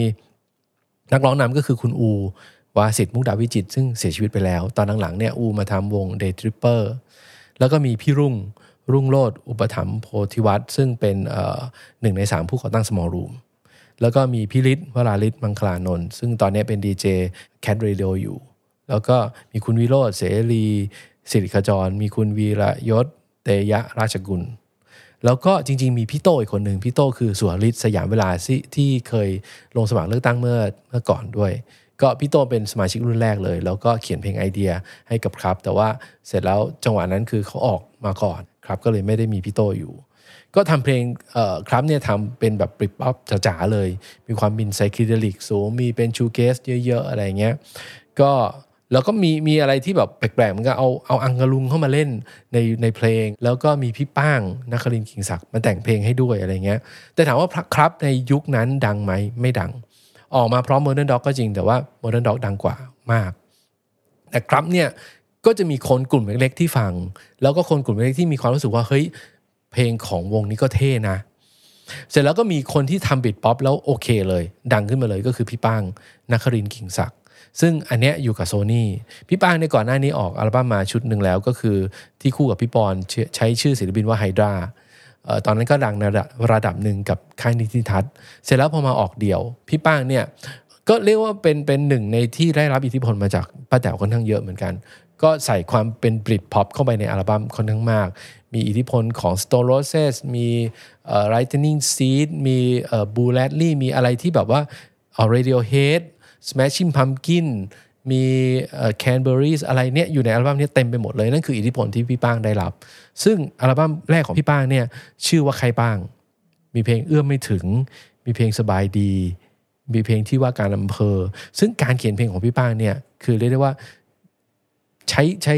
นักร้องนำก็คือคุณอูวาสิทธิ์มุกดาวิจิต ซึ่งเสียชีวิตไปแล้ว ตอนหลังๆเนี่ยอูมาทำวง Day Tripper แล้วก็มีพี่รุ่งรุ่งโรดอุปถัมภ์โพธิวัตรซึ่งเป็นหนึ่งในสามผู้ก่อตั้ง Small Room แล้วก็มีพิริศวราลิศมังคลานนท์ซึ่งตอนนี้เป็นดีเจ Cat Radio อยู่ แล้วก็มีคุณวิโรธเสรีสิริขจร มีคุณวีระยศ เตยะราชกุล แล้วก็จริง ๆ มีพี่โตอีกคนหนึ่งพี่โตคือสุวริศสยามเวลาที่เคยลงสมัครเลือกตั้งเมื่อเมื่อก่อนด้วย ก็พี่โตเป็นสมาชิกรุ่นแรกเลย แล้วก็เขียนเพลงไอเดียให้กับครับ แต่ว่าเสร็จแล้วจังหวะนั้นคือเขาออกมาก่อนครับ ก็เลยไม่ได้มีพี่โตอยู่ ก็ทำเพลงครับเนี่ยทำเป็นแบบ Britpop จ๋าๆเลย มีความเป็น psychedelic สูงมีเป็น shoegaze เยอะๆ อะไรเงี้ยก็แล้วก็มีมีอะไรที่แบบแปลกๆมันก็เอาเอาอังกะลุงเข้ามาเล่นในในเพลง แล้วก็มีพี่ป้างนครินทร์กิ่งศักดิ์มาแต่งเพลงให้ด้วยอะไรเงี้ย แต่ถามว่าครับในยุคนั้นดังไหมไม่ดัง ออกมาพร้อม Modern Dog ก็จริงแต่ว่า Modern Dog ดังกว่ามาก แต่ครับเนี่ยก็จะมีคนกลุ่มเล็กๆที่ฟัง แล้วก็คนกลุ่มเล็กที่มีความรู้สึกว่าเฮ้ย เพลงของวงนี้ก็เท่นะ เสร็จแล้วก็มีคนที่ทำบิดป๊อปแล้วโอเคเลย ดังขึ้นมาเลยก็คือพี่ป้างนักครินกิ่งศักดิ์ซึ่งอันเนี้ยอยู่กับโซนี่พี่ป้างในก่อนหน้านี้ออกอัลบั้มมาชุดหนึ่งแล้วก็คือที่คู่กับพี่ปอนใช้ชื่อศิลปินว่าไฮดราตอนนั้นก็ดังในระดับหนึ่งกับค่ายนิติทัศน์เสร็จแล้วพอมาออกเดี่ยว พี่ป้างเนี่ยก็เรียกว่าเป็นเป็นหนึ่งในที่ได้รับอิทธิพลมาจากป้าแต๋วค่อนข้างเยอะเหมือนกัน ก็ใส่ความเป็นบริดพ็อปเข้าไปในอัลบั้มค่อนข้างมาก มีอิทธิพลของ Stone Roses มี Lightning Seed มีเอ่อ Blue Radley มีอะไรที่แบบว่าเอ่อ Radiohead Smashing Pumpkin มี Canberries อะไรเนี่ยอยู่ในอัลบั้มนี้เต็มไปหมดเลย นั่นคืออิทธิพลที่พี่ป้างได้รับ ซึ่งอัลบั้มแรกของพี่ป้างเนี่ยชื่อว่าใครป้าง มีเพลงเอื้อมไม่ถึง มีเพลงสบายดี มีเพลงที่ว่าการอำเภอ ซึ่งการเขียนเพลงของพี่ป้างเนี่ยคือเรียกได้ว่าใช้ใช้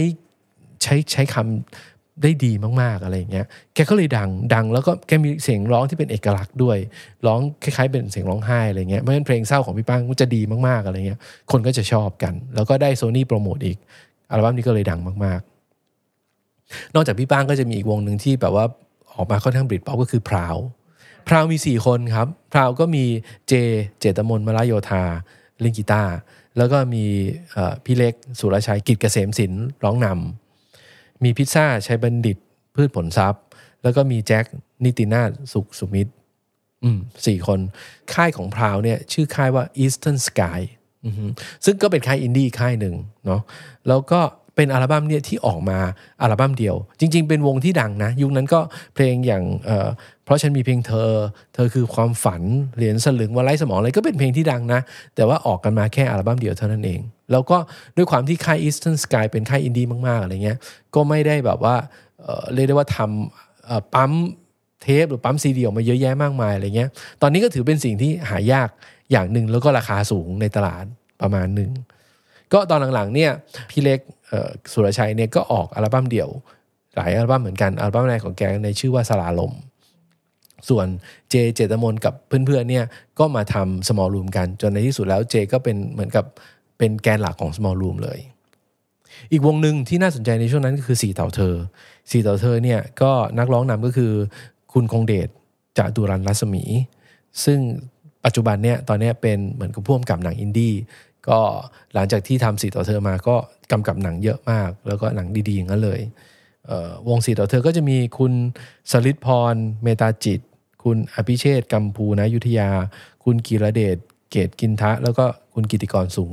ใช้ใช้คำ ได้ดีมากๆอะไรอย่างเงี้ย แกก็เลยดัง ดังแล้วก็แกมีเสียงร้องที่เป็นเอกลักษณ์ด้วย ร้องคล้ายๆเป็นเสียงร้องไห้อะไรเงี้ย เพราะฉะนั้นเพลงเศร้าของพี่ป้างมันจะดีมากๆอะไรเงี้ย คนก็จะชอบกัน แล้วก็ได้โซนี่โปรโมทอีก อัลบั้มนี้ก็เลยดังมากๆ นอกจากพี่ป้างก็จะมีอีกวงหนึ่งที่แบบว่าออกมาค่อนข้างบริดป๊อปก็คือพราว พราวมี 4 คนครับ พราวก็มีเจ เจตมนมาลาโยธาเล่นกีตาร์ แล้วก็มีพี่เล็ก สุรชัยกิจเกษมศิลป์ร้องนำ มีพิซซ่าชัยบัณฑิต พืชผลทรัพย์ แล้วก็มีแจ็คนิตินาถสุขสุมิตรอืมสี่คน ค่ายของพราวเนี่ย ชื่อค่ายว่า Eastern Sky อือฮึซึ่งก็เป็นค่ายอินดี้ค่ายหนึ่งเนาะแล้วก็ เป็นอัลบั้มเนี่ยที่ออกมาอัลบั้มเดียว จริง ๆ เป็นวงที่ดังนะ ยุคนั้นก็เพลงอย่างเเพราะฉันมีเพียงเธอ เธอคือความฝันเหรียญสลึงวันไร้สมองอะไรก็เป็นเพลงที่ดังนะ แต่ว่าออกกันมาแค่อัลบั้มเดียวเท่านั้นเอง แล้วก็ด้วยความที่ค่าย Eastern Sky เป็นค่ายอินดี้มากๆอะไรเงี้ยก็ไม่ได้แบบว่าเรียกได้ว่าทำปั๊มเทปหรือปั๊มซีดีออกมาเยอะแยะมากมายอะไรเงี้ย ตอนนี้ก็ถือเป็นสิ่งที่หายากอย่างหนึ่งแล้วก็ราคาสูงในตลาดประมาณหนึ่ง ก็ตอนหลังๆเนี่ยพี่เล็กสุรชัยเนี่ยก็ออกอัลบั้มเดี่ยว หลายอัลบั้มเหมือนกันอัลบั้มแรกของแกในชื่อว่าสลาลม ส่วนเจเจตมนกับเพื่อนๆเนี่ยก็มาทำ small room กัน จนในที่สุดแล้วเจก็เป็นเหมือนกับเป็นแกนหลักของ small room เลย อีกวงหนึ่งที่น่าสนใจในช่วงนั้นก็คือสี่เต่าเธอสี่เต่าเธอเนี่ยก็นักร้องนำก็คือคุณคงเดชจาตุรันรัศมี ซึ่งปัจจุบันเนี่ยตอนเนี้ยเป็นเหมือนกับพ่วงกับหนังอินดี้ ก็หลังจากที่ทำสี่ต่อเธอมาก็กำกับหนังเยอะมาก แล้วก็หนังดีๆอย่างนั้นเลยเวงสี่ต่อเธอก็จะมีคุณสลิดพร เมตาจิต คุณอภิเชษกัมพูนายุทธยา คุณกีรเดชเกตกินทะ แล้วก็คุณกิติกรสูง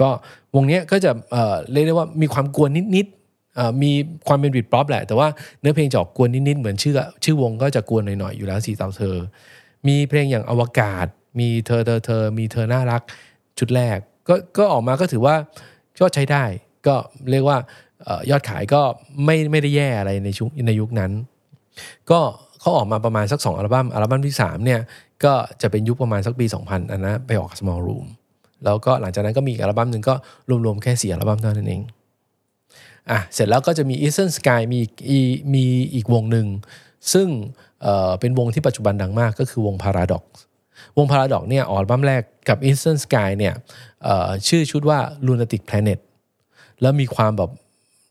ก็วงนี้ก็จะเเรียกได้ว่ามีความกวนนิดๆมีความเป็นบิดป๊อปแหละ แต่ว่าเนื้อเพลงจะออกกวนนิดๆเหมือนชื่อชื่อวงก็จะกวนหน่อยๆอยู่แล้วสี่ต่าเธอ มีเพลงอย่างอวกาศ มีเธอเธอเธอมีเธอน่ารัก ชุดแรกก็ก็ออกมาก็ถือว่าก็ใช้ได้ ก็เรียกว่าออยอดขายก็ไม่ไม่ได้แย่อะไรในชุกในยุคนั้น ก็เขาออกมาประมาณสัก 2 อัลบั้มอัลบั้มที่ 3 เนี่ย ก็จะเป็นยุคประมาณสักปี 2000 อันนะไปออก Small Room แล้วก็หลังจากนั้นก็มีอีกอัลบั้มหนึ่งก็รวมๆ แค่ 4 อัลบั้มเท่านั้นเองอะเสร็จแล้วก็จะมี Eastern Sky มีอีมีอีกวงหนึ่ง ซึ่งเเป็นวงที่ปัจจุบันดังมากก็คือวง Paradox วง Paradox เนี่ยอัลบั้มแรกกับ Eastern Sky เนี่ยชื่อชุดว่า Lunatic Planet แล้วมีความแบบ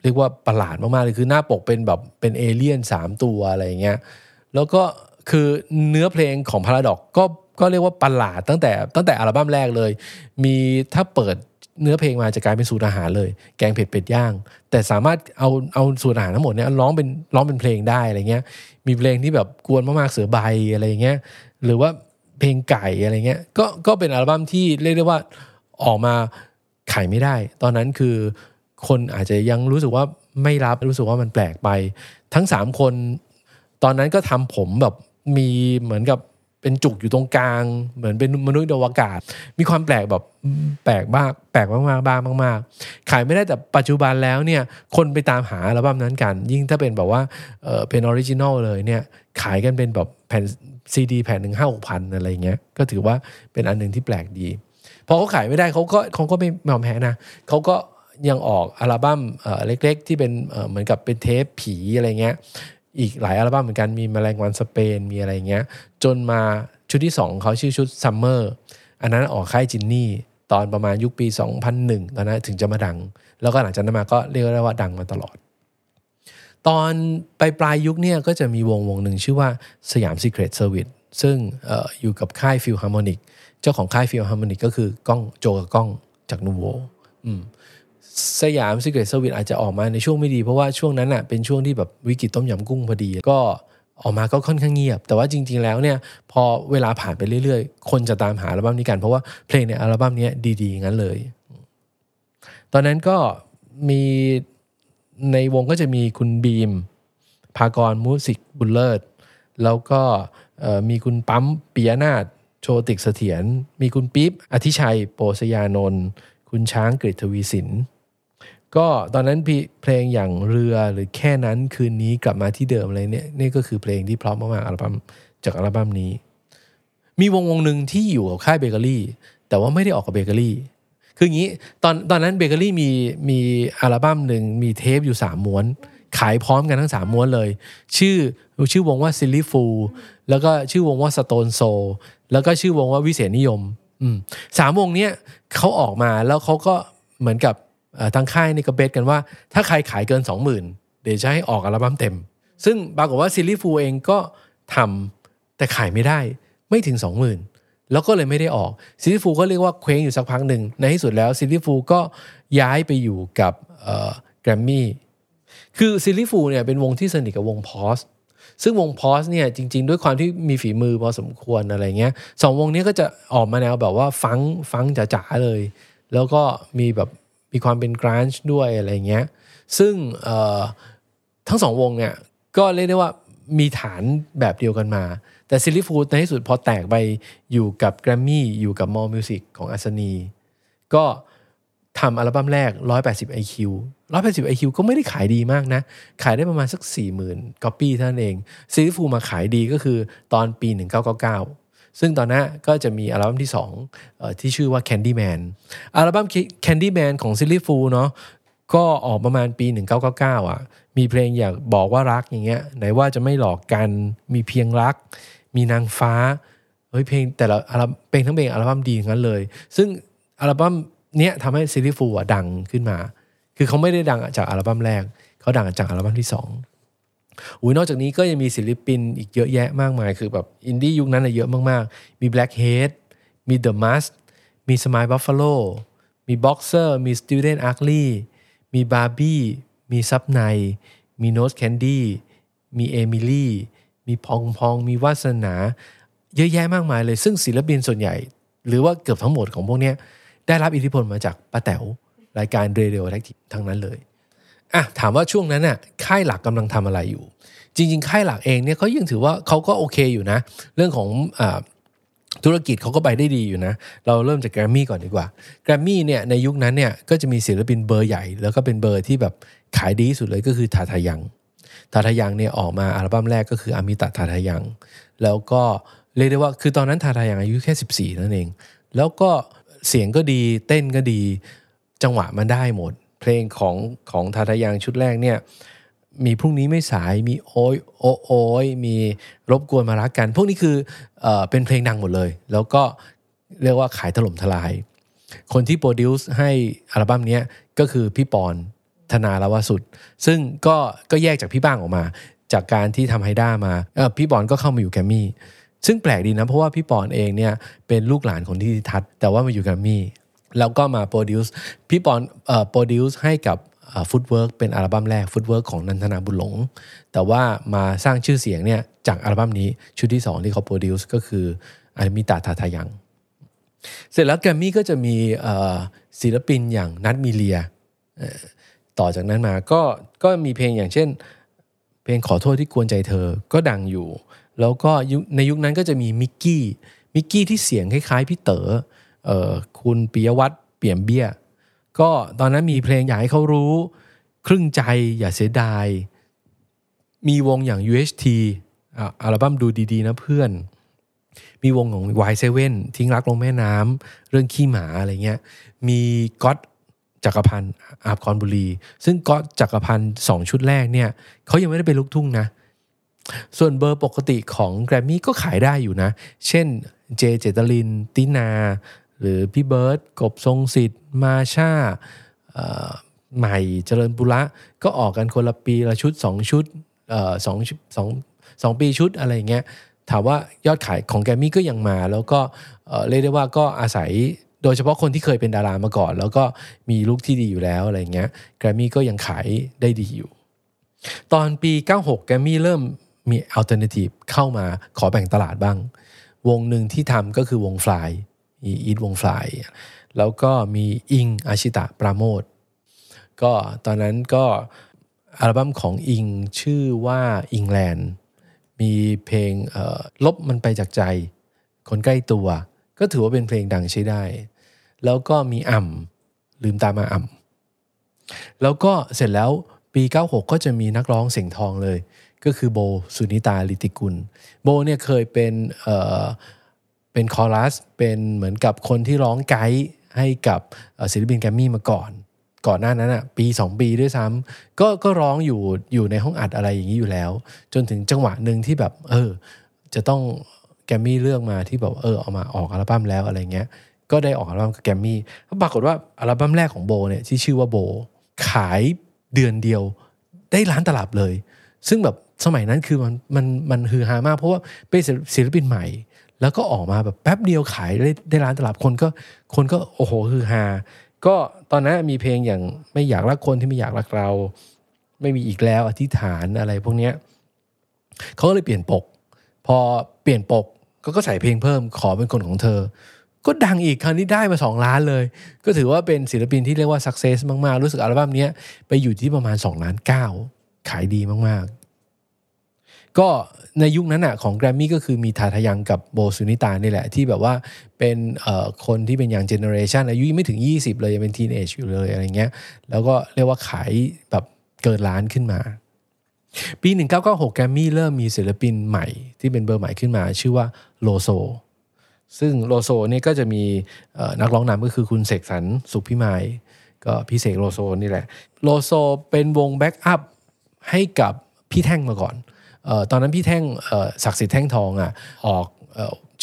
เรียกว่าประหลาดมากๆเลยคือหน้าปกเป็นแบบเป็นเอเลี่ยน 3 ตัวอะไรอย่างเงี้ยแล้วก็คือเนื้อเพลงของ Paradox ก็ก็เรียกว่าประหลาดตั้งแต่ตั้งแต่อัลบั้มแรกเลย มีถ้าเปิดเนื้อเพลงมาจะกลายเป็นสูตรอาหารเลย แกงเผ็ดเป็ดย่าง แต่สามารถเอาเอาสูตรอาหารทั้งหมดเนี่ยร้องเป็นร้องเป็นเพลงได้อะไรเงี้ยมีเพลงที่แบบกวนมากๆเสือใบอะไรเงี้ยหรือว่า เพลงไก่อะไรเงี้ยก็ก็เป็นอัลบั้มที่เรียกได้ว่าออกมาขายไม่ได้ ตอนนั้นคือคนอาจจะยังรู้สึกว่าไม่รับรู้สึกว่ามันแปลกไป ทั้งสามคน ตอนนั้นก็ทำผมแบบมีเหมือนกับเป็นจุกอยู่ตรงกลาง เหมือนเป็นมนุษย์อวกาศ มีความแปลกแบบแปลกมากแปลกมากๆบ้างมากๆ ขายไม่ได้แต่ปัจจุบันแล้วเนี่ยคนไปตามหาอัลบั้มนั้นกัน ยิ่งถ้าเป็นแบบว่าเออเป็น original เลยเนี่ยขายกันเป็นแบบแผ่น ซีดีแผ่นหนึ่งห้าหกพันอะไรเงี้ยก็ถือว่าเป็นอันหนึ่งที่แปลกดีพอเขาขายไม่ได้เขาก็เขาก็ไม่ยอมแพ้นะเขาก็ยังออกอัลบั้มเล็กๆ ที่เป็นเหมือนกับเป็นเทปผีอะไรเงี้ยอีกหลายอัลบั้มเหมือนกันมีแมลงวันสเปนมีอะไรเงี้ย จนมาชุดที่สองของเขาชื่อชุด Summer อันนั้นออกค่าย Genie ตอนประมาณยุคปี 2001 ตอนนั้นถึงจะมาดัง แล้วก็หลังจากนั้นมาก็เรียกได้ว่าดังมาตลอด ตอนปลายปลายยุคเนี่ยก็จะมีวงวงหนึ่งชื่อว่าสยาม Secret Service ซึ่งอออยู่กับค่ายฟิลฮาร์โมนิกเจ้าของค่ายฟิลฮาร์โมนิกก็คือก้องโจกับก้องจากนูโวสยาม Secret Service อาจจะออกมาในช่วงไม่ดี เพราะว่าช่วงนั้นอะเป็นช่วงที่แบบวิกฤตต้มยำกุ้งพอดี ก็ออกมาก็ค่อนข้างเงียบ แต่ว่าจริง ๆ แล้วเนี่ยพอเวลาผ่านไปเรื่อยๆ คนจะตามหาอัลบั้มนี้กัน เพราะว่าเพลงในอัลบั้มนี้ดีๆงั้นเลย ตอนนั้นก็มี ในวงก็จะมีคุณบีมพากรมูสิกบุลเลอร์แล้วก็มีคุณปั๊มปิยนาถโชติกเสถียรมีคุณปิ๊บอธิชัยโปสยานนท์คุณช้างกฤษทวีสินก็ตอนนั้นเพลงอย่างเรือหรือแค่นั้นคืนนี้กลับมาที่เดิมอะไรเนี่ยนี่ก็คือเพลงที่เพราะมากๆอัลบั้มจากอัลบั้มนี้ มีวงวงหนึ่งที่อยู่กับค่ายเบเกอรี่ แต่ว่าไม่ได้ออกกับเบเกอรี่ คืออย่างนี้ตอนตอนนั้นเบเกอรี่มีมีอัลบั้มหนึ่งมีเทปอยู่สามม้วน ขายพร้อมกันทั้งสามม้วนเลย ชื่อชื่อวงว่า Silly Fools แล้วก็ชื่อวงว่า Stone Soul แล้วก็ชื่อวงว่าวิเศษนิยมสามวงเนี้ยเขาออกมาแล้วเขาก็เหมือนกับทางค่ายนี่ก็ bet กันว่า ถ้าใครขายเกิน 20,000 เดี๋ยวจะให้ออกอัลบั้มเต็ม ซึ่งปรากฏว่า Silly Fools เองก็ทำแต่ขายไม่ได้ไม่ถึง 20,000 แล้วก็เลยไม่ได้ออก Silly Fools ก็เรียกว่าเคว้งอยู่สักพักหนึ่งในที่สุดแล้ว Silly Fools ก็ย้ายไปอยู่กับแกรมมี่คือ Silly Fools เนี่ยเป็นวงที่สนิทกับวง Pause ซึ่งวง Pause เนี่ยจริง ๆ ด้วยความที่มีฝีมือพอสมควรอะไรเงี้ยสองวงนี้ก็จะออกมาแนวแบบว่าฟังฟังจ๋าๆเลย แล้วก็มีแบบมีความเป็น grunge ด้วยอะไรเงี้ยซึ่งทั้งสองวงเนี่ยก็เรียกได้ว่ามีฐานแบบเดียวกันมา แต่ Silly Fools ในที่สุดพอแตกไปอยู่กับแกรมมี่อยู่กับ More Music ของอัศนี ก็ทำอัลบั้มแรก 180 IQ 180 IQ ก็ไม่ได้ขายดีมากนะ ขายได้ประมาณสัก 40,000ก๊อปปี้เท่านั้นเองSilly Fools มาขายดีก็คือตอนปี 1999 ซึ่งตอนนั้นก็จะมีอัลบั้มที่2อที่ชื่อว่า Candyman อัลบั้ม Candyman ของ Silly Fools เนาะก็ออกประมาณปี 1999 อะ มีเพลงอยากบอกว่ารักอย่างเงี้ย ไหนว่าจะไม่หลอกกันมีเพียงรัก มีนางฟ้าเฮ้ยเพลงแต่ละอัลบั้มเพลงทั้งเพลงอัลบั้มดีงั้นเลย ซึ่งอัลบั้มเนี้ยทำให้ Silly Fools ดังขึ้นมา คือเขาไม่ได้ดังจากอัลบั้มแรก เขาดังจากอัลบั้มที่2อุ้ยนอกจากนี้ก็ยังมีศิลปินอีกเยอะแยะมากมาย คือแบบอินดี้ยุคนั้นเยอะมากๆ มี Blackhead มี The Mask มี Smile Buffalo มี Boxer มี Student Ugly มี Barbie มีซับไนมี Nose Candy มีเอ มีพองพองมีวาสนา เยอะแยะมากมายเลย ซึ่งศิลปินส่วนใหญ่ หรือว่าเกือบทั้งหมดของพวกนี้ได้รับอิทธิพลมาจากป้าแต๋วรายการเรเดิโอแท็กทีทั้งนั้นเลยอะถามว่าช่วงนั้นน่ะค่ายหลักกำลังทำอะไรอยู่ จริง ๆ ค่ายหลักเองเนี่ยเขายังถือว่าเขาก็โอเคอยู่นะ เรื่องของอธุรกิจเขาก็ไปได้ดีอยู่นะ เราเริ่มจากแกรมมี่ก่อนดีกว่าแกรมมี่เนี่ยในยุคนั้นเนี่ยก็จะมีศิลปินเบอร์ใหญ่ แล้วก็เป็นเบอร์ที่แบบขายดีที่สุดเลยก็คือทาทายัง ทาทายังเนี่ยออกมาอัลบั้มแรกก็คืออามิตะทาทายัง แล้วก็เรียกได้ว่าคือตอนนั้นทาทายังอายุแค่ 14 นั่นเอง แล้วก็เสียงก็ดีเต้นก็ดี จังหวะมันได้หมด เพลงของของทาทายังชุดแรกเนี่ยมีพรุ่งนี้ไม่สายมีโอ้ยโอโอยมีรบกวนมารักกัน พวกนี้คือเอเป็นเพลงดังหมดเลย แล้วก็เรียกว่าขายถล่มทลาย คนที่โปรดิวซ์ให้อัลบั้มนี้ก็คือพี่ปอน ธนาลวสุด ซึ่งก็ก็แยกจากพี่บ้างออกมา จากการที่ทำไฮดรามาพี่ปอนก็เข้ามาอยู่แกรมมี่ ซึ่งแปลกดีนะ เพราะว่าพี่ปอนเองเนี่ยเป็นลูกหลานของนิธิทัศน์แต่ว่ามาอยู่แกรมมี่ แล้วก็มา produce พี่ปอนเอ่อ produce ให้กับฟุตเวิร์กเป็นอัลบั้มแรกฟุตเวิร์กของนันทนาบุญหลง แต่ว่ามาสร้างชื่อเสียงเนี่ยจากอัลบั้มนี้ชุดที่ 2 ที่เขา produce ก็คืออมิตาทาทายัง เสร็จแล้วแกรมมี่ก็จะมีศิลปินอย่างนัทมีเรีย ต่อจากนั้นมาก็ก็มีเพลงอย่างเช่น เพลงขอโทษที่กวนใจเธอก็ดังอยู่ แล้วก็ในยุคนั้นก็จะมีมิกกี้มิกกี้ที่เสียงคล้ายๆพี่เต๋อเอ่อคุณปิยวัฒน์เปี่ยมเบี้ย ก็ตอนนั้นมีเพลงอยากให้เขารู้ ครึ่งใจอย่าเสียดาย มีวงอย่าง UHT อัลบั้มดูดีๆ นะเพื่อน มีวงของ Y7 ทิ้งรักลงแม่น้ำเรื่องขี้หมาอะไรเงี้ย มีก๊อตจักรพันธ์ อาบคอนบุรี ซึ่งก๊อตจักรพันธ์สองชุดแรกเนี่ยเขายังไม่ได้เป็นลูกทุ่งนะ ส่วนเบอร์ปกติของแกรมมี่ก็ขายได้อยู่นะ เช่นเจเจตลิน ตินา หรือพี่เบิร์ตกบทรงสิทธิ์ มาชาใหม่เจริญปุระ ก็ออกกันคนละปีละชุด 2 ชุดสองสองสองปีชุดอะไรเงี้ยถามว่ายอดขายของแกรมมี่ก็ยังมา แล้วก็เรียกได้ว่าก็อาศัย โดยเฉพาะคนที่เคยเป็นดารามาก่อน แล้วก็มี look ที่ดีอยู่แล้วอะไรเงี้ยแกรมมี่ก็ยังขายได้ดีอยู่ ตอนปี 96 แกรมมี่เริ่มมี alternative เข้ามาขอแบ่งตลาดบ้าง วงหนึ่งที่ทำก็คือวง Fly มีอี๊ดวง Fly แล้วก็มีอิ่มอชิตะปราโมชก็ตอนนั้นก็อัลบั้มของอิงชื่อว่าอิงแลนด์มีเพลงลบมันไปจากใจ คนใกล้ตัว ก็ถือว่าเป็นเพลงดังใช้ได้ แล้วก็มีอ่ำลืมตามาอ่ำแล้วก็เสร็จแล้วปี 96 ก็จะมีนักร้องเสียงทองเลย ก็คือโบสุนิตาลิติกุล โบเนี่ยเคยเป็นเอ่อเป็นคอรัสเป็นเหมือนกับคนที่ร้องไกด์ให้กับศิลปินแกรมมี่มาก่อนก่อนหน้านั้นอะปี 2 ปีด้วยซ้ำก็ก็ร้องอยู่อยู่ในห้องอัดอะไรอย่างนี้อยู่แล้ว จนถึงจังหวะหนึ่งที่แบบ เออ จะต้องแกรมมี่เลือกมาที่แบบเออเอามาออกอัลบั้มแล้วอะไรเงี้ย ก็ได้ออกอัลบั้มกับแกมมี่ปรากฏว่าอัลบั้มแรกของโบเนี่ยที่ชื่อว่าโบ ขายเดือนเดียวได้ล้านตลับเลย ซึ่งแบบสมัยนั้นคือมันมันมันฮือฮามาก เพราะว่าเป็นศิลปินใหม่ แล้วก็ออกมาแบบแป๊บเดียวขายได้ได้ล้านตลับคนก็คนก็โอ้โหฮือฮาก็ตอนนั้นมีเพลงอย่างไม่อยากรักคนที่ไม่อยากรักเรา ไม่มีอีกแล้วอธิษฐานอะไรพวกเนี้ยเขาก็เลยเปลี่ยนปก พอเปลี่ยนปกก็ก็ใส่เพลงเพิ่มขอเป็นคนของเธอ ก็ดังอีกครั้งนี้ได้มา 2 ล้านเลย ก็ถือว่าเป็นศิลปินที่เรียกว่าสักเซสมาก ๆ รู้สึกอัลบั้มนี้ไปอยู่ที่ประมาณ2ล้าน9ขายดีมาก ๆ ก็ในยุคนั้นอะของแกรมมี่ก็คือมีทาทยังกับโบสุนิตานี่แหละ ที่แบบว่าเป็นคนที่เป็นอย่างเจเนอเรชันอายุยังไม่ถึง 20 เลยยังเป็นทีนเอจอยู่เลยอะไรเงี้ย แล้วก็เรียกว่าขายแบบเกินล้านขึ้นมา ปี 1996 แกรมมี่เริ่มมีศิลปินใหม่ที่เป็นเบอร์ใหม่ขึ้นมา ชื่อว่าโลโซ ซึ่งโลโซนี่ก็จะมีนักร้องนำก็คือคุณเสกสรรสุขพิมายก็พี่เสกโลโซนี่แหละโลโซเป็นวง backup ให้กับพี่แท่งมาก่อนออตอนนั้นพี่แท่งศักดิ์สิทธิ์แท่งทองอะออก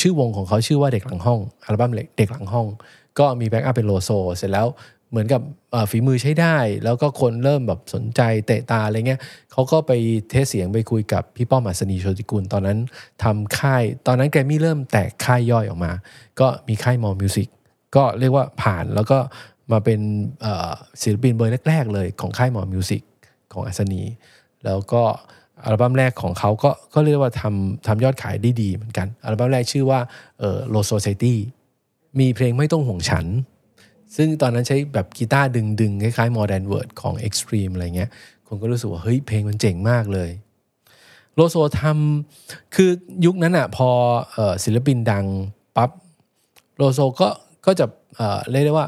ชื่อวงของเขาชื่อว่าเด็กหลังห้องอัลบั้มเด็กหลังห้อง ก็มี backup เป็นโลโซ เสร็จแล้ว เหมือนกับฝีมือใช้ได้ แล้วก็คนเริ่มแบบสนใจเตะตาอะไรเงี้ยเขาก็ไป test เสียงไปคุยกับพี่ป้อมอัศนีโชติกุลตอนนั้นทำค่าย ตอนนั้นแกรมมี่เริ่มแตกค่ายย่อยออกมา ก็มีค่าย More Music ก็เรียกว่าผ่านแล้วก็มาเป็นศิลปินเบอร์แรก ๆ เลยของค่าย More Music ของอัศนี แล้วก็อัลบั้มแรกของเขาก็ก็เรียกว่าทำทำยอดขายได้ดีเหมือนกัน อัลบั้มแรกชื่อว่าเออ Lo Society มีเพลงไม่ต้องห่วงฉัน ซึ่งตอนนั้นใช้แบบกีตาร์ดึงๆ คล้ายๆ More Than Words ของ Extreme อะไรเงี้ยคนก็รู้สึกว่า เฮ้ย เพลงมันเจ๋งมากเลยโลโซทำคือยุคนั้นอะพอศิลปินดังปับ๊บโลโซก็ก็จะเเรียกได้ว่า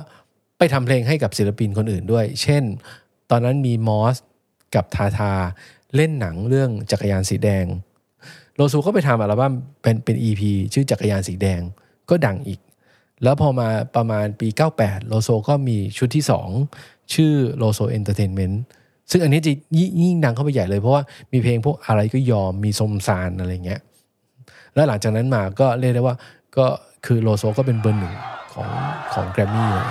ไปทำเพลงให้กับศิลปินคนอื่นด้วย เช่น ตอนนั้นมีมอสกับทาทาเล่นหนังเรื่องจักรยานสีแดง โลโซก็ไปทำอัลบั้มเป็นเป็น EP ชื่อจักรยานสีแดงก็ดังอีก แล้วพอมาประมาณปี 98 โลโซก็มีชุดที่ 2 ชื่อ Loso Entertainmentซึ่งอันนี้จะยิ่งดังเข้าไปใหญ่เลยเพราะว่ามีเพลงพวกอะไรก็ยอมมีสมซานอะไรเงี้ย แล้วหลังจากนั้นมาก็เรียกได้ว่าก็คือโลโซก็เป็นเบอร์หนึ่งของของแกรมมี่เลย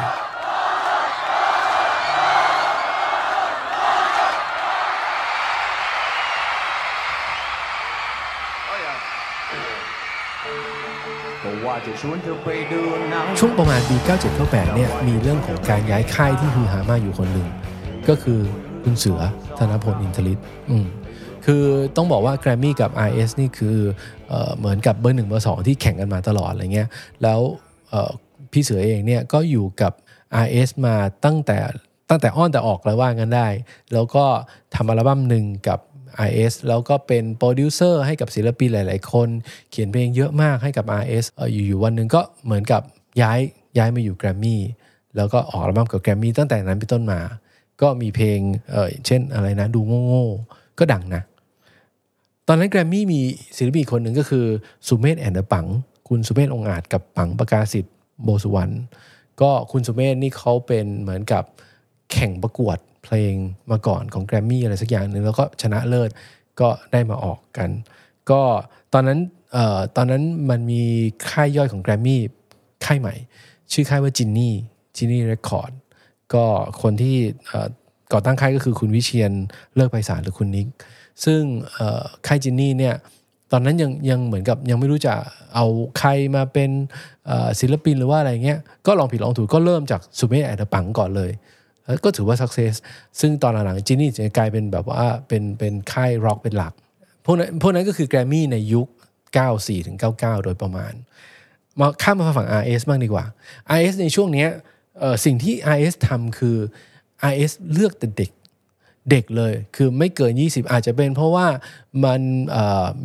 ช่วงประมาณปี 97-98 เนี่ย มีเรื่องของการย้ายค่ายที่ฮือฮามากอยู่คนหนึ่ง ก็คือคุณเสือธนพลอินทรฤทธิ์อืมคือต้องบอกว่าแกรมมี่กับ RS นี่คือเอเหมือนกับเบอร์หนึ่งเบอร์สองที่แข่งกันมาตลอดอะไรเงี้ย แล้วพี่เสือเองเนี่ยก็อยู่กับ RS มาตั้งแต่ตั้งแต่อ้อนแต่ออกแล้วว่างันได้ แล้วก็ทำอัลบั้มหนึ่งกับ RS แล้วก็เป็นโปรดิวเซอร์ให้กับศิลปินหลาย ๆ คน เขียนเพลงเยอะมากให้กับ RS ออยู่ๆวันหนึ่งก็เหมือนกับย้ายย้ายมาอยู่แกรมมี่แล้วก็ออกอัลบั้มกับแกรมมี่ตั้งแต่นั้นเป็นต้นมา ก็มีเพลงเออเช่นอะไรนะดูโง่ๆก็ดังนะ ตอนนั้นแกรมมี่มีศิลปินคนหนึ่งก็คือสุเมธ and the ปัง คุณสุเมธองอาจกับปังประกาศิษฐ์โบสุวรรณก็คุณสุเมธนี่เขาเป็นเหมือนกับแข่งประกวด เพลงมาก่อนของแกรมมี่อะไรสักอย่างหนึ่งแล้วก็ชนะเลิศก็ได้มาออกกัน ก็ตอนนั้นเอ่อตอนนั้นมันมีค่ายย่อยของแกรมมี่ค่ายใหม่ ชื่อค่ายว่าจินนี่จินนี่เรคคอร์ดก็คนที่ก่อตั้งค่ายก็คือคุณวิเชียนเลิกไปสารหรือคุณนิก ซึ่งค่ายจินนี่เนี่ยตอนนั้นยังยังเหมือนกับยังไม่รู้จะเอาใครมาเป็นศิลปินหรือว่าอะไรเงี้ยก็ลองผิดลองถูกก็เริ่มจากสุเมธแอดปังก่อนเลย ก็ถือว่าสักเซสซึ่งตอนหลังๆจินนี่จะกลายเป็นแบบว่าเป็นเป็นค่ายร็อกเป็นหลัก พวกนั้นพวกนั้นก็คือแกรมมี่ในยุค 94ถึง99 โดยประมาณ มาข้ามมาฝั่ง RS บ้างดีกว่า RS ในช่วงนี้สิ่งที่ RS ทำคือ RS เลือกแต่เด็กเด็กเลยคือไม่เกิน 20 อาจจะเป็นเพราะว่ามัน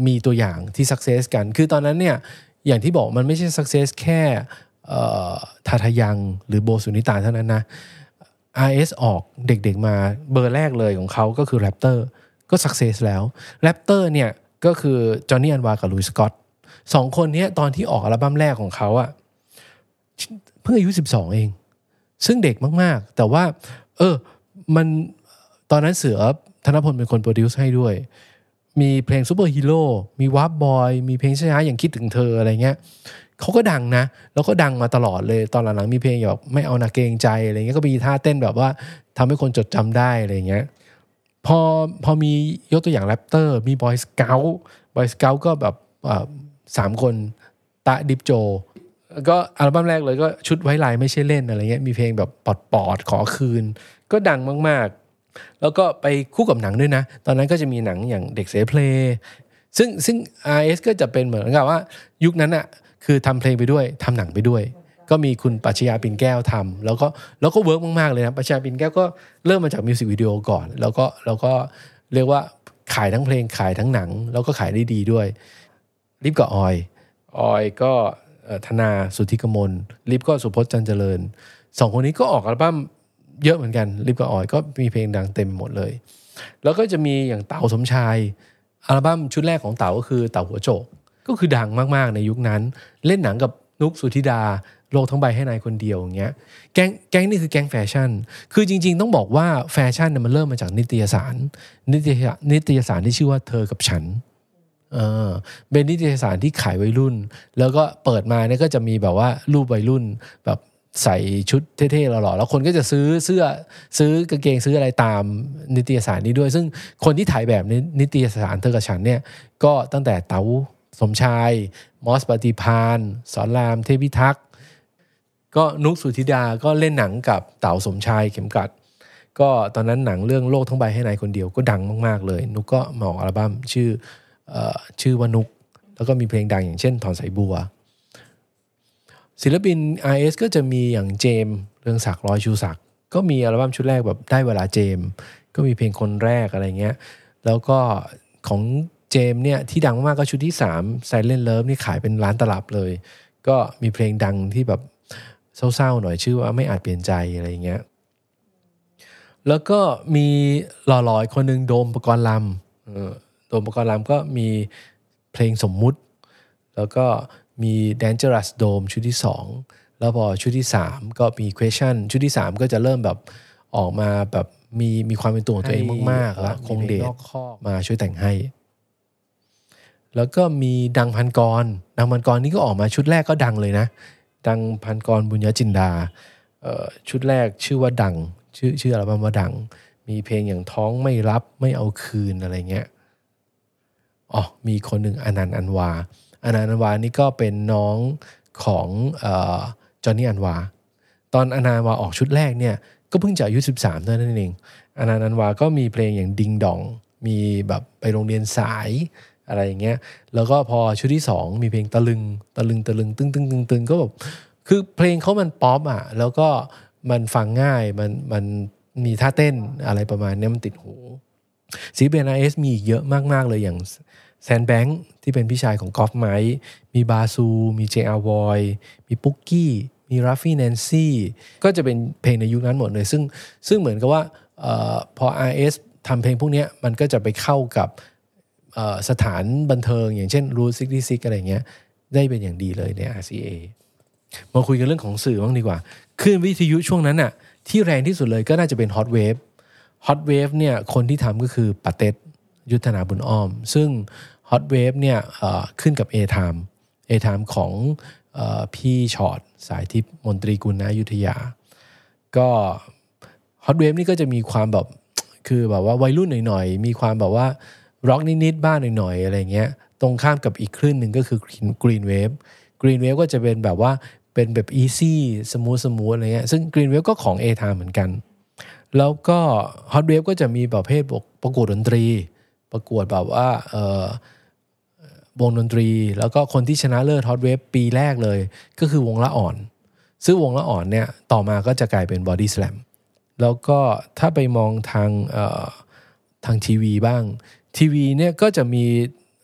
มีตัวอย่างที่ success กัน คือตอนนั้นเนี่ยอย่างที่บอกมันไม่ใช่ success แค่ทาทายังหรือโบสุนิตาเท่านั้นนะ RS ออกเด็กๆมาเบอร์แรกเลยของเขาก็คือ Raptor ก็ success แล้ว Raptor เนี่ยก็คือจอห์นนี่อันวากับลุยสกอตสองคนนี้ตอนที่ออกอัลบั้มแรกของเขาอะเพิ่งอายุ 12 เอง ซึ่งเด็กมากๆ แต่ว่า เออมันตอนนั้นเสือธนพลเป็นคน produce ให้ด้วย มีเพลงซูเปอร์ฮีโร่มีวาร์บอยมีเพลงช้าๆอย่างคิดถึงเธออะไรเงี้ย เขาก็ดังนะ แล้วก็ดังมาตลอดเลยตอนหลังๆมีเพลงแบบไม่เอานาเกรงใจอะไรเงี้ยก็มีท่าเต้นแบบว่าทำให้คนจดจำได้อะไรเงี้ยพอพอมียกตัวอย่างแรปเตอร์มี Boyscout Boyscout ก็แบบสามคนตะดิฟโจ ก็อัลบั้มแรกเลยก็ชุดไว้ลายไม่ใช่เล่นอะไรเงี้ยมีเพลงแบบปอดปอดๆขอคืน ก็ดังมากๆ แล้วก็ไปคู่กับหนังด้วยนะ ตอนนั้นก็จะมีหนังอย่างเด็กเสเพลงซึ่งซึ่ง RS ก็จะเป็นเหมือนกับว่ายุคนั้นอะ คือทำเพลงไปด้วยทำหนังไปด้วย ก็มีคุณปรัชญาปิ่นแก้วทำแล้วก็แล้วก็ work มากๆเลยนะปรัชญาปิ่นแก้วก็เริ่มมาจาก music video ก่อน แล้วก็แล้วก็เรียกว่าขายทั้งเพลงขายทั้งหนัง แล้วก็ขายได้ดีด้วยลิฟท์กับออยออยก็ธนาสุธิกมลลิฟท์ก็สุพจน์จันเจริญสองคนนี้ก็ออกอัลบั้มเยอะเหมือนกันลิฟท์กับออยก็มีเพลงดังเต็มหมดเลย แล้วก็จะมีอย่างเต๋าสมชายอัลบั้มชุดแรกของเต๋าก็คือเต๋าหัวโจก ก็คือดังมากๆในยุคนั้น เล่นหนังกับนุกสุธิดา โลกทั้งใบให้นายคนเดียวอย่างเงี้ยแก๊งแก๊งนี่คือแก๊งแฟชั่น คือจริง ๆ ต้องบอกว่าแฟชั่นเนี่ยมันเริ่มมาจากนิตยสาร นิตยนิตยสารที่ชื่อว่าเธอกับฉันเออเป็นนิตยสารที่ขายวัยรุ่น แล้วก็เปิดมาเนี่ยก็จะมีแบบว่ารูปวัยรุ่นแบบใส่ชุดเท่ๆหล่อๆแล้วคนก็จะซื้อเสื้อซื้อกางเกงซื้ออะไรตามนิตยสารนี้ด้วย ซึ่งคนที่ถ่ายแบบในนิตยสารเธอกับฉันเนี่ยก็ตั้งแต่เต๋า สมชาย มอสปฏิพานสอนรามเทพิทักษ์ก็นุกสุธิดาก็เล่นหนังกับเต๋าสมชายเข็มกัด ก็ตอนนั้นหนังเรื่องโลกทั้งใบให้นายคนเดียวก็ดังมากๆเลย นุกก็มาออกอัลบั้มชื่ออชื่อว่านุก แล้วก็มีเพลงดังอย่างเช่นถอนสายบัว ศิลปิน RS ก็จะมีอย่างเจมเรืองศักดิ์ร้อยชูศักดิ์ก็มีอัลบั้มชุดแรกแบบได้เวลาเจม ก็มีเพลงคนแรกอะไรเงี้ย แล้วก็ของ เจมส์เนี่ยที่ดังมากก็ชุดที่ 3 Silent Love นี่ขายเป็นล้านตลับเลย ก็มีเพลงดังที่แบบเศร้าๆหน่อยชื่อว่าไม่อาจเปลี่ยนใจอะไรเงี้ยแล้วก็มีหล่อลอยคนหนึ่งโดมประกรณ์ลำโดมประกรณ์ลำก็มีเพลงสมมุติ แล้วก็มี Dangerous Dome ชุดที่ 2 แล้วพอชุดที่ 3 ก็มี Question ชุดที่ 3 ก็จะเริ่มแบบออกมาแบบมีมีความเป็นตัวของตัวเองมากๆแล้วคงเดชมาช่วยแต่งให้ แล้วก็มีดังพันกร ดังพันกรนี่ก็ออกมาชุดแรกก็ดังเลยนะ ดังพันกรบุญญจินดา ชุดแรกชื่อว่าดัง ชื่อชื่ออัลบั้มว่าดัง มีเพลงอย่างท้องไม่รับไม่เอาคืนอะไรเงี้ย อ๋อ มีคนหนึ่งอนันต์อันวา อนันต์อันวานี่ก็เป็นน้องของจอห์นนี่อันวา ตอนอนันต์อันวาออกชุดแรกเนี่ย ก็เพิ่งจะอายุ 13เท่านั้นเอง อนันต์อันวาก็มีเพลงอย่างดิงดอง มีแบบไปโรงเรียนสาย อะไรอย่างเงี้ย แล้วก็พอชุดที่สองมีเพลงตะลึงตะลึงตะลึงตึงตึงตึงตึงก็แบบคือเพลงเขามันป๊อปอะ แล้วก็มันฟังง่ายมันมันมีท่าเต้นอะไรประมาณนี้มันติดหูซีเบนไอเอสมีอีกเยอะมาก ๆ เลยอย่างแซนแบงค์ที่เป็นพี่ชายของกอล์ฟไมค์มีบาซู มีเจอาวอยมีปุ๊กกี้มีรัฟฟี่แนนซี่ก็จะเป็นเพลงในยุคนั้นหมดเลย ซึ่งซึ่งเหมือนกับว่าออพอ RS ทำเพลงพวกนี้มันก็จะไปเข้ากับ สถานบันเทิง อย่างเช่นรูซิกซิกอะไรเงี้ยได้เป็นอย่างดีเลยใน RCA มาคุยกันเรื่องของสื่อบ้างดีกว่าคลื่นวิทยุช่วงนั้นน่ะที่แรงที่สุดเลยก็น่าจะเป็น Hot Wave Hot Wave เนี่ยคนที่ทำก็คือป๋าเต็ดยุทธนาบุญอ้อม ซึ่ง Hot Wave เนี่ยขึ้นกับ A-Time A-Time ของอพี่ฉอดสายทิพย์มนตรีกุลนายุทธยา ก็ Hot Wave นี่ก็จะมีความแบบคือแบบว่าวัยรุ่นหน่อยๆ มีความแบบว่า ร็อกนิดๆบ้างหน่อยๆอะไรเงี้ยตรงข้ามกับอีกคลื่นหนึ่งก็คือGreen Wave Green Wave ก็จะเป็นแบบว่าเป็นแบบ easy smooth smooth อะไรเงี้ยซึ่ง Green Wave ก็ของ A-Time เหมือนกัน แล้วก็ Hot Wave ก็จะมีประเภทประกวดดนตรี ประกวดแบบว่าเออวงดนตรี แล้วก็คนที่ชนะเลิศ Hot Wave ปีแรกเลย ก็คือวงละอ่อน ซึ่งวงละอ่อนเนี่ยต่อมาก็จะกลายเป็นบอดี้สแลมแล้วก็ถ้าไปมองทางทางทีวีบ้าง ทีวีเนี่ยก็จะมี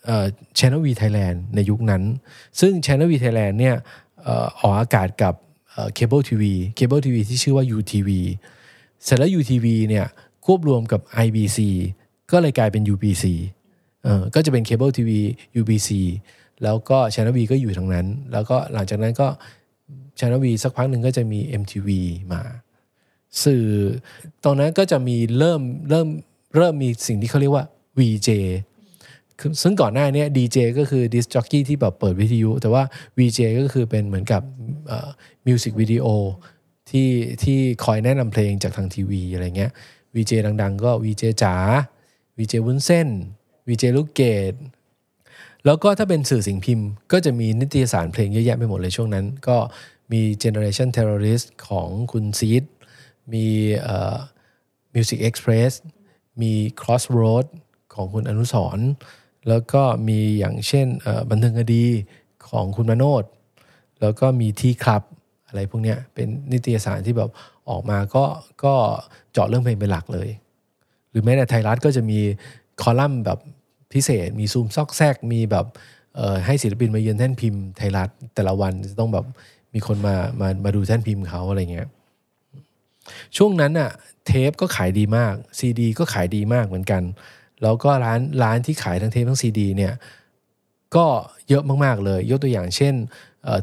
เอ่อ Channel V Thailand ในยุคนั้น ซึ่ง Channel V Thailand เนี่ยออกอากาศกับเคเบิลทีวีเคเบิลทีวีที่ชื่อว่า UTV เสร็จแล้ว UTV เนี่ยควบรวมกับ IBC ก็เลยกลายเป็น UBC เออก็จะเป็นเคเบิลทีวี UBC แล้วก็ Channel V ก็อยู่ทางนั้น แล้วก็หลังจากนั้นก็ Channel V สักพักหนึ่งก็จะมี MTV มา สื่อตรงนั้นก็จะมีเริ่มเริ่มเริ่มมีสิ่งที่เขาเรียกว่า VJ ซึ่งก่อนหน้านี้ดีเจก็คือดิสจ็อกกี้ที่แบบเปิดวิทยุ แต่ว่า VJ ก็คือเป็นเหมือนกับมิวสิกวิดีโอที่ที่คอยแนะนำเพลงจากทางทีวีอะไรเงี้ย VJ ดังๆ ก็ VJ จ๋า VJ วุ้นเส้น VJ ลูกเกดแล้วก็ถ้าเป็นสื่อสิ่งพิมพ์ ก็จะมีนิตยสารเพลงเยอะแยะไปหมดเลยช่วงนั้น ก็มี Generation Terrorist ของคุณซีดมี Music Express มี Crossroad ของคุณอนุสรแล้วก็มีอย่างเช่นบันเทิงคดีของคุณมโนดแล้วก็มีที่คลับอะไรพวกนี้เป็นนิตยสารที่แบบออกมาก็ก็เจาะเรื่องเพลงเป็นหลักเลย หรือแม้แต่ไทยรัฐก็จะมีคอลัมน์แบบพิเศษ มีซูมซอกแซก มีแบบให้ศิลปินมาเยือนแท่นพิมพ์ไทยรัฐแต่ละวันจะต้องแบบมีคนมามามาดูแท่นพิมพ์เขาอะไรเงี้ยช่วงนั้นอะเทปก็ขายดีมากซีดีก็ขายดีมากเหมือนกัน แล้วก็ร้านร้านที่ขายทั้งเทปทั้งซีดีเนี่ยก็เยอะมากๆเลย ยกตัวอย่างเช่น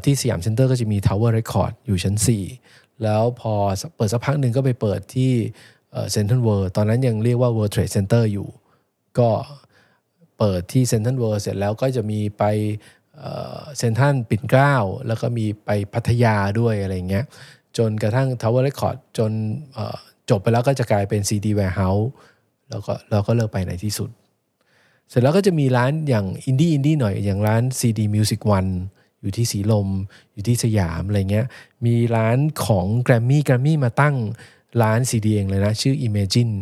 ที่สยามเซ็นเตอร์ก็จะมี Tower Record อยู่ชั้น 4 แล้วพอเปิดสักพักหนึ่งก็ไปเปิดที่เซ็นทรัลเวิลด์ตอนนั้นยังเรียกว่า World Trade Center อยู่ ก็เปิดที่เซ็นทรัลเวิลด์เสร็จแล้วก็จะมีไปเซ็นทรัลปิ่นเกล้า แล้วก็มีไปพัทยาด้วยอะไรเงี้ยจนกระทั่ง Tower Record จนจบไปแล้วก็จะกลายเป็น CD Warehouse แล้วก็เราก็เลิกไปในที่สุด เสร็จแล้วก็จะมีร้านอย่าง indie indie หน่อยอย่างร้าน CD Music One อยู่ที่สีลม อยู่ที่สยามอะไรเงี้ยมีร้านของแกรมมี่แกรมมี่มาตั้งร้านซีดีเองเลยนะ ชื่อ Imagine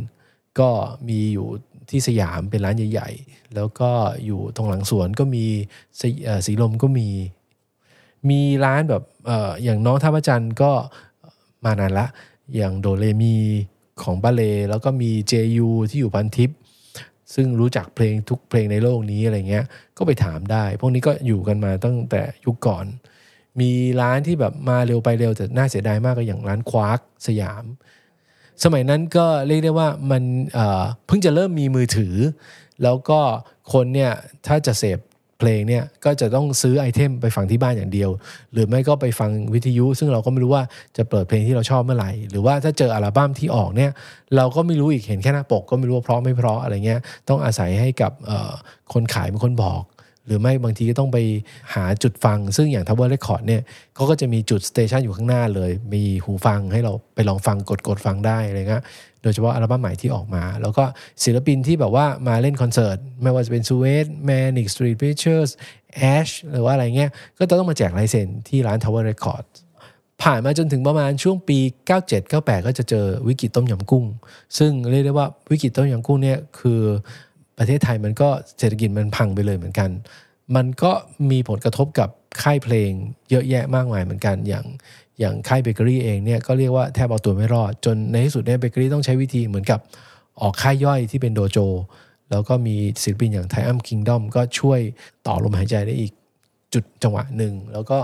ก็มีอยู่ที่สยามเป็นร้านใหญ่ ๆ แล้วก็อยู่ตรงหลังสวนก็มีสีลมก็มี มีร้านแบบออย่างน้องท่าพระจันทร์ก็มานานละ อย่างโดเลมี ของบาเลแล้วก็มี JU ที่อยู่พันทิป ซึ่งรู้จักเพลงทุกเพลงในโลกนี้อะไรเงี้ย ก็ไปถามได้ พวกนี้ก็อยู่กันมาตั้งแต่ยุคก่อน มีร้านที่แบบมาเร็วไปเร็วแต่น่าเสียดายมากก็อย่างร้านควาร์กสยาม สมัยนั้นก็เรียกได้ว่ามันเพิ่งจะเริ่มมีมือถือ แล้วก็คนเนี่ยถ้าจะเสพ เพลงเนี่ยก็จะต้องซื้อไอเทมไปฟังที่บ้านอย่างเดียว หรือไม่ก็ไปฟังวิทยุ ซึ่งเราก็ไม่รู้ว่าจะเปิดเพลงที่เราชอบเมื่อไหร่ หรือว่าถ้าเจออัลบั้มที่ออกเนี่ยเราก็ไม่รู้อีกเห็นแค่หน้าปก ก็ไม่รู้ว่าเพราะไม่เพราะอะไรเงี้ยต้องอาศัยให้กับคนขายเป็นคนบอก หรือไม่บางทีก็ต้องไปหาจุดฟัง ซึ่งอย่าง Tower Record เนี่ยเขาก็จะมีจุด station อยู่ข้างหน้าเลย มีหูฟังให้เราไปลองฟังกดกดฟังได้อะไรเงี้ยโดยเฉพาะอัลบั้มใหม่ที่ออกมา แล้วก็ศิลปินที่แบบว่ามาเล่นคอนเสิร์ต ไม่ว่าจะเป็น Suede Manic Street Preachers Ash หรือว่าอะไรเงี้ยก็ต้องมาแจกลายเซ็นที่ร้าน Tower Record ผ่านมาจนถึงประมาณช่วงปี 97-98 ก็จะเจอวิกฤตต้มยำกุ้ง ซึ่งเรียกได้ว่าวิกฤตต้มยำกุ้งเนี่ยคือ ประเทศไทยมันก็เศรษฐกิจมันพังไปเลยเหมือนกัน มันก็มีผลกระทบกับค่ายเพลงเยอะแยะมากมายเหมือนกัน อย่างอย่างค่ายเบเกอรี่เองเนี่ยก็เรียกว่าแทบเอาตัวไม่รอด จนในที่สุดเนี่ยเบเกอรี่ต้องใช้วิธีเหมือนกับออกค่ายย่อยที่เป็นโดโจ แล้วก็มีศิลปินอย่างไทอัมคิงดอมก็ช่วยต่อลมหายใจได้อีกจุดจังหวะหนึ่ง แล้วก็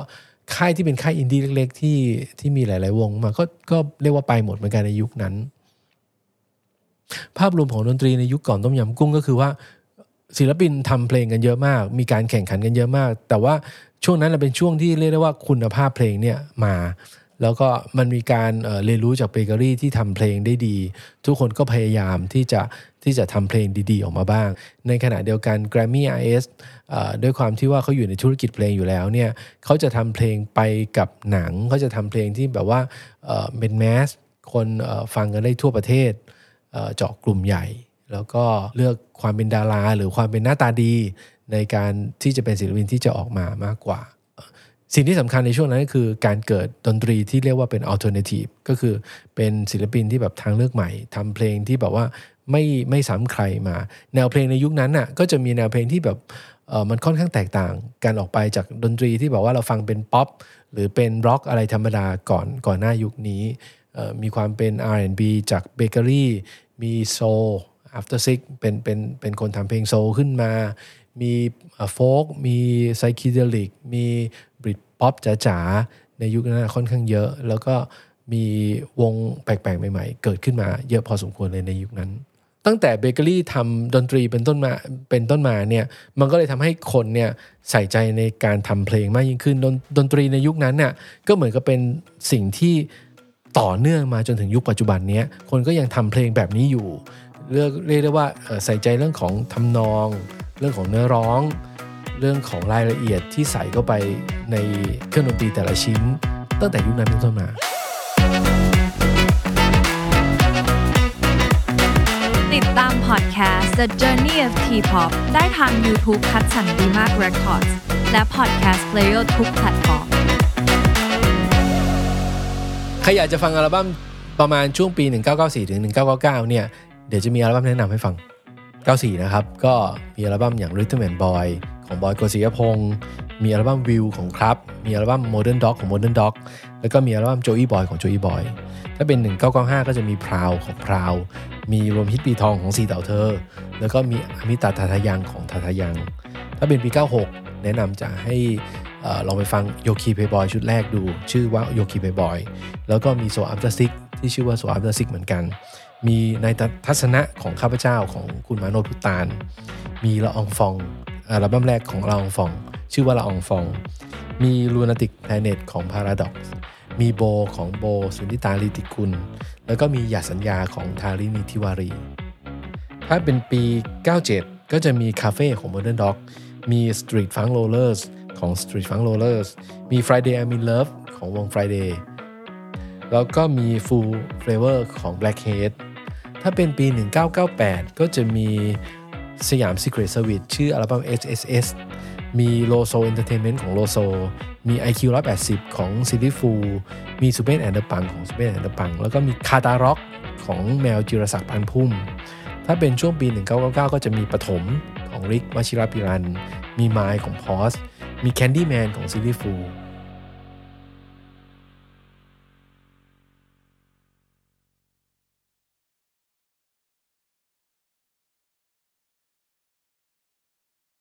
ค่ายที่เป็นค่ายอินดี้เล็ก ๆ ที่ที่มีหลาย ๆ วงมาก็ก็เรียกว่าไปหมดเหมือนกันในยุคนั้น ภาพรวมของดนตรีในยุคก่อนต้มยำกุ้งก็คือว่าศิลปินทำเพลงกันเยอะมาก มีการแข่งขันกันเยอะมาก แต่ว่าช่วงนั้นเป็นช่วงที่เรียกได้ว่าคุณภาพเพลงเนี่ยมา แล้วก็มันมีการเรียนรู้จากเบเกอรี่ที่ทำเพลงได้ดี ทุกคนก็พยายามที่จะที่จะทำเพลงดีๆ ออกมาบ้าง ในขณะเดียวกัน Grammy RS ด้วยความที่ว่าเขาอยู่ในธุรกิจเพลงอยู่แล้วเนี่ยเขาจะทำเพลงไปกับหนังเขาจะทำเพลงที่แบบว่าเป็น mass คนฟังกันได้ทั่วประเทศเจาะกลุ่มใหญ่ แล้วก็เลือกความเป็นดารา หรือความเป็นหน้าตาดี ในการที่จะเป็นศิลปินที่จะออกมามากกว่า สิ่งที่สำคัญในช่วงนั้นก็คือการเกิดดนตรีที่เรียกว่าเป็น alternative ก็คือเป็นศิลปินที่แบบทางเลือกใหม่ทำเพลงที่แบบว่าไม่ไม่ซ้ำใครมา แนวเพลงในยุคนั้นน่ะก็จะมีแนวเพลงที่แบบมันค่อนข้างแตกต่างกันออกไปจากดนตรีที่แบบว่าเราฟังเป็นป๊อปหรือเป็นร็อกอะไรธรรมดาก่อนก่อนหน้ายุคนี้ มีความเป็น R&B จากเบเกอรี่มี soul After Six เป็นเป็นเป็นคนทำเพลง soul ขึ้นมา มี folk มี psychedelic มี Britpop จ๋าๆ ในยุคนั้นค่อนข้างเยอะ แล้วก็มีวงแปลกๆ ใหม่ๆ เกิดขึ้นมาเยอะพอสมควรเลยในยุคนั้น ตั้งแต่เบเกอรี่ทำดนตรีเป็นต้นมาเป็นต้นมาเนี่ยมันก็เลยทำให้คนเนี่ยใส่ใจในการทำเพลงมากยิ่งขึ้นดนดนตรีในยุคนั้นเนี่ยก็เหมือนกับเป็นสิ่งที่ ต่อเนื่องมาจนถึงยุคปัจจุบันนี้คนก็ยังทำเพลงแบบนี้อยู่เรียกเรียกได้ว่าใส่ใจเรื่องของทำนอง เรื่องของเนื้อร้อง เรื่องของรายละเอียดที่ใส่เข้าไปในเครื่องดนตรีแต่ละชิ้น ตั้งแต่ยุคนั้นเป็นต้นมาติดตามพอดแคสต์ The Journey of T-pop ได้ทาง YouTube คัดสรรดีมาก Records และพอดแคสต์ player ทุกแพลตฟอร์ม รอยากจะฟังอัลบั้มประมาณช่วงปี 1994 ถึง 1999 เนี่ย เดี๋ยวจะมีอัลบั้มแนะนำให้ฟัง 94 นะครับ ก็มีอัลบั้มอย่าง Rhythm and Boyd ของบอยโกศิยพงศ์มีอัลบั้มวิวของ Crub มีอัลบั้ม Modern Dog ของ Modern Dog แล้วก็มีอัลบั้ม Joey Boy ของ Joey Boy ถ้าเป็น 1995 ก็จะมีพราวของพราว มีรวมฮิตปีทองของสี่เต่าเธอ แล้วก็มีอมิตาทาทายังของทาทายัง ถ้าเป็นปี 96 แนะนำจะให้ ลองไปฟังโยคีเพลย์บอยชุดแรกดู ชื่อว่าโยคีเพลย์บอยแล้วก็มี Soul After Six ที่ชื่อว่า Soul After Six เหมือนกัน มีในทัศนะของข้าพเจ้าของคุณมาโนช พุฒตาล มีละอองฟองอัลบั้มแรกของละอองฟอง ชื่อว่าละอองฟอง มีลูนาติกแพลเน็ตของ Paradox มีโบของโบสุนิตาลิติคุณ แล้วก็มีหยาสัญญาของทารินีทิวารี ถ้าเป็นปี 97 ก็จะมีคาเฟ่ของ Modern Dog มี Street Funk Rollers ของ Street Funk Rollers มี Friday I'm in Love ของวง Friday แล้วก็มี Full Flavor ของ Blackhead ถ้าเป็นปี 1998 ก็จะมีสยาม Secret Service ชื่ออัลบั้ม SSS มีโลโซ Entertainment ของโลโซ มี IQ 180 ของ Silly Fools มีสุเมธ and the ปั๋งของสุเมธ and the ปั๋ง แล้วก็มีคาตาร็อกของแมวจิรศักดิ์ ปานพุ่ม ถ้าเป็นช่วงปี 1999 ก็จะมีปฐมของริค วชิรปิลันธิ์ มี Mild ของ Pause มี Candyman ของ Silly Fools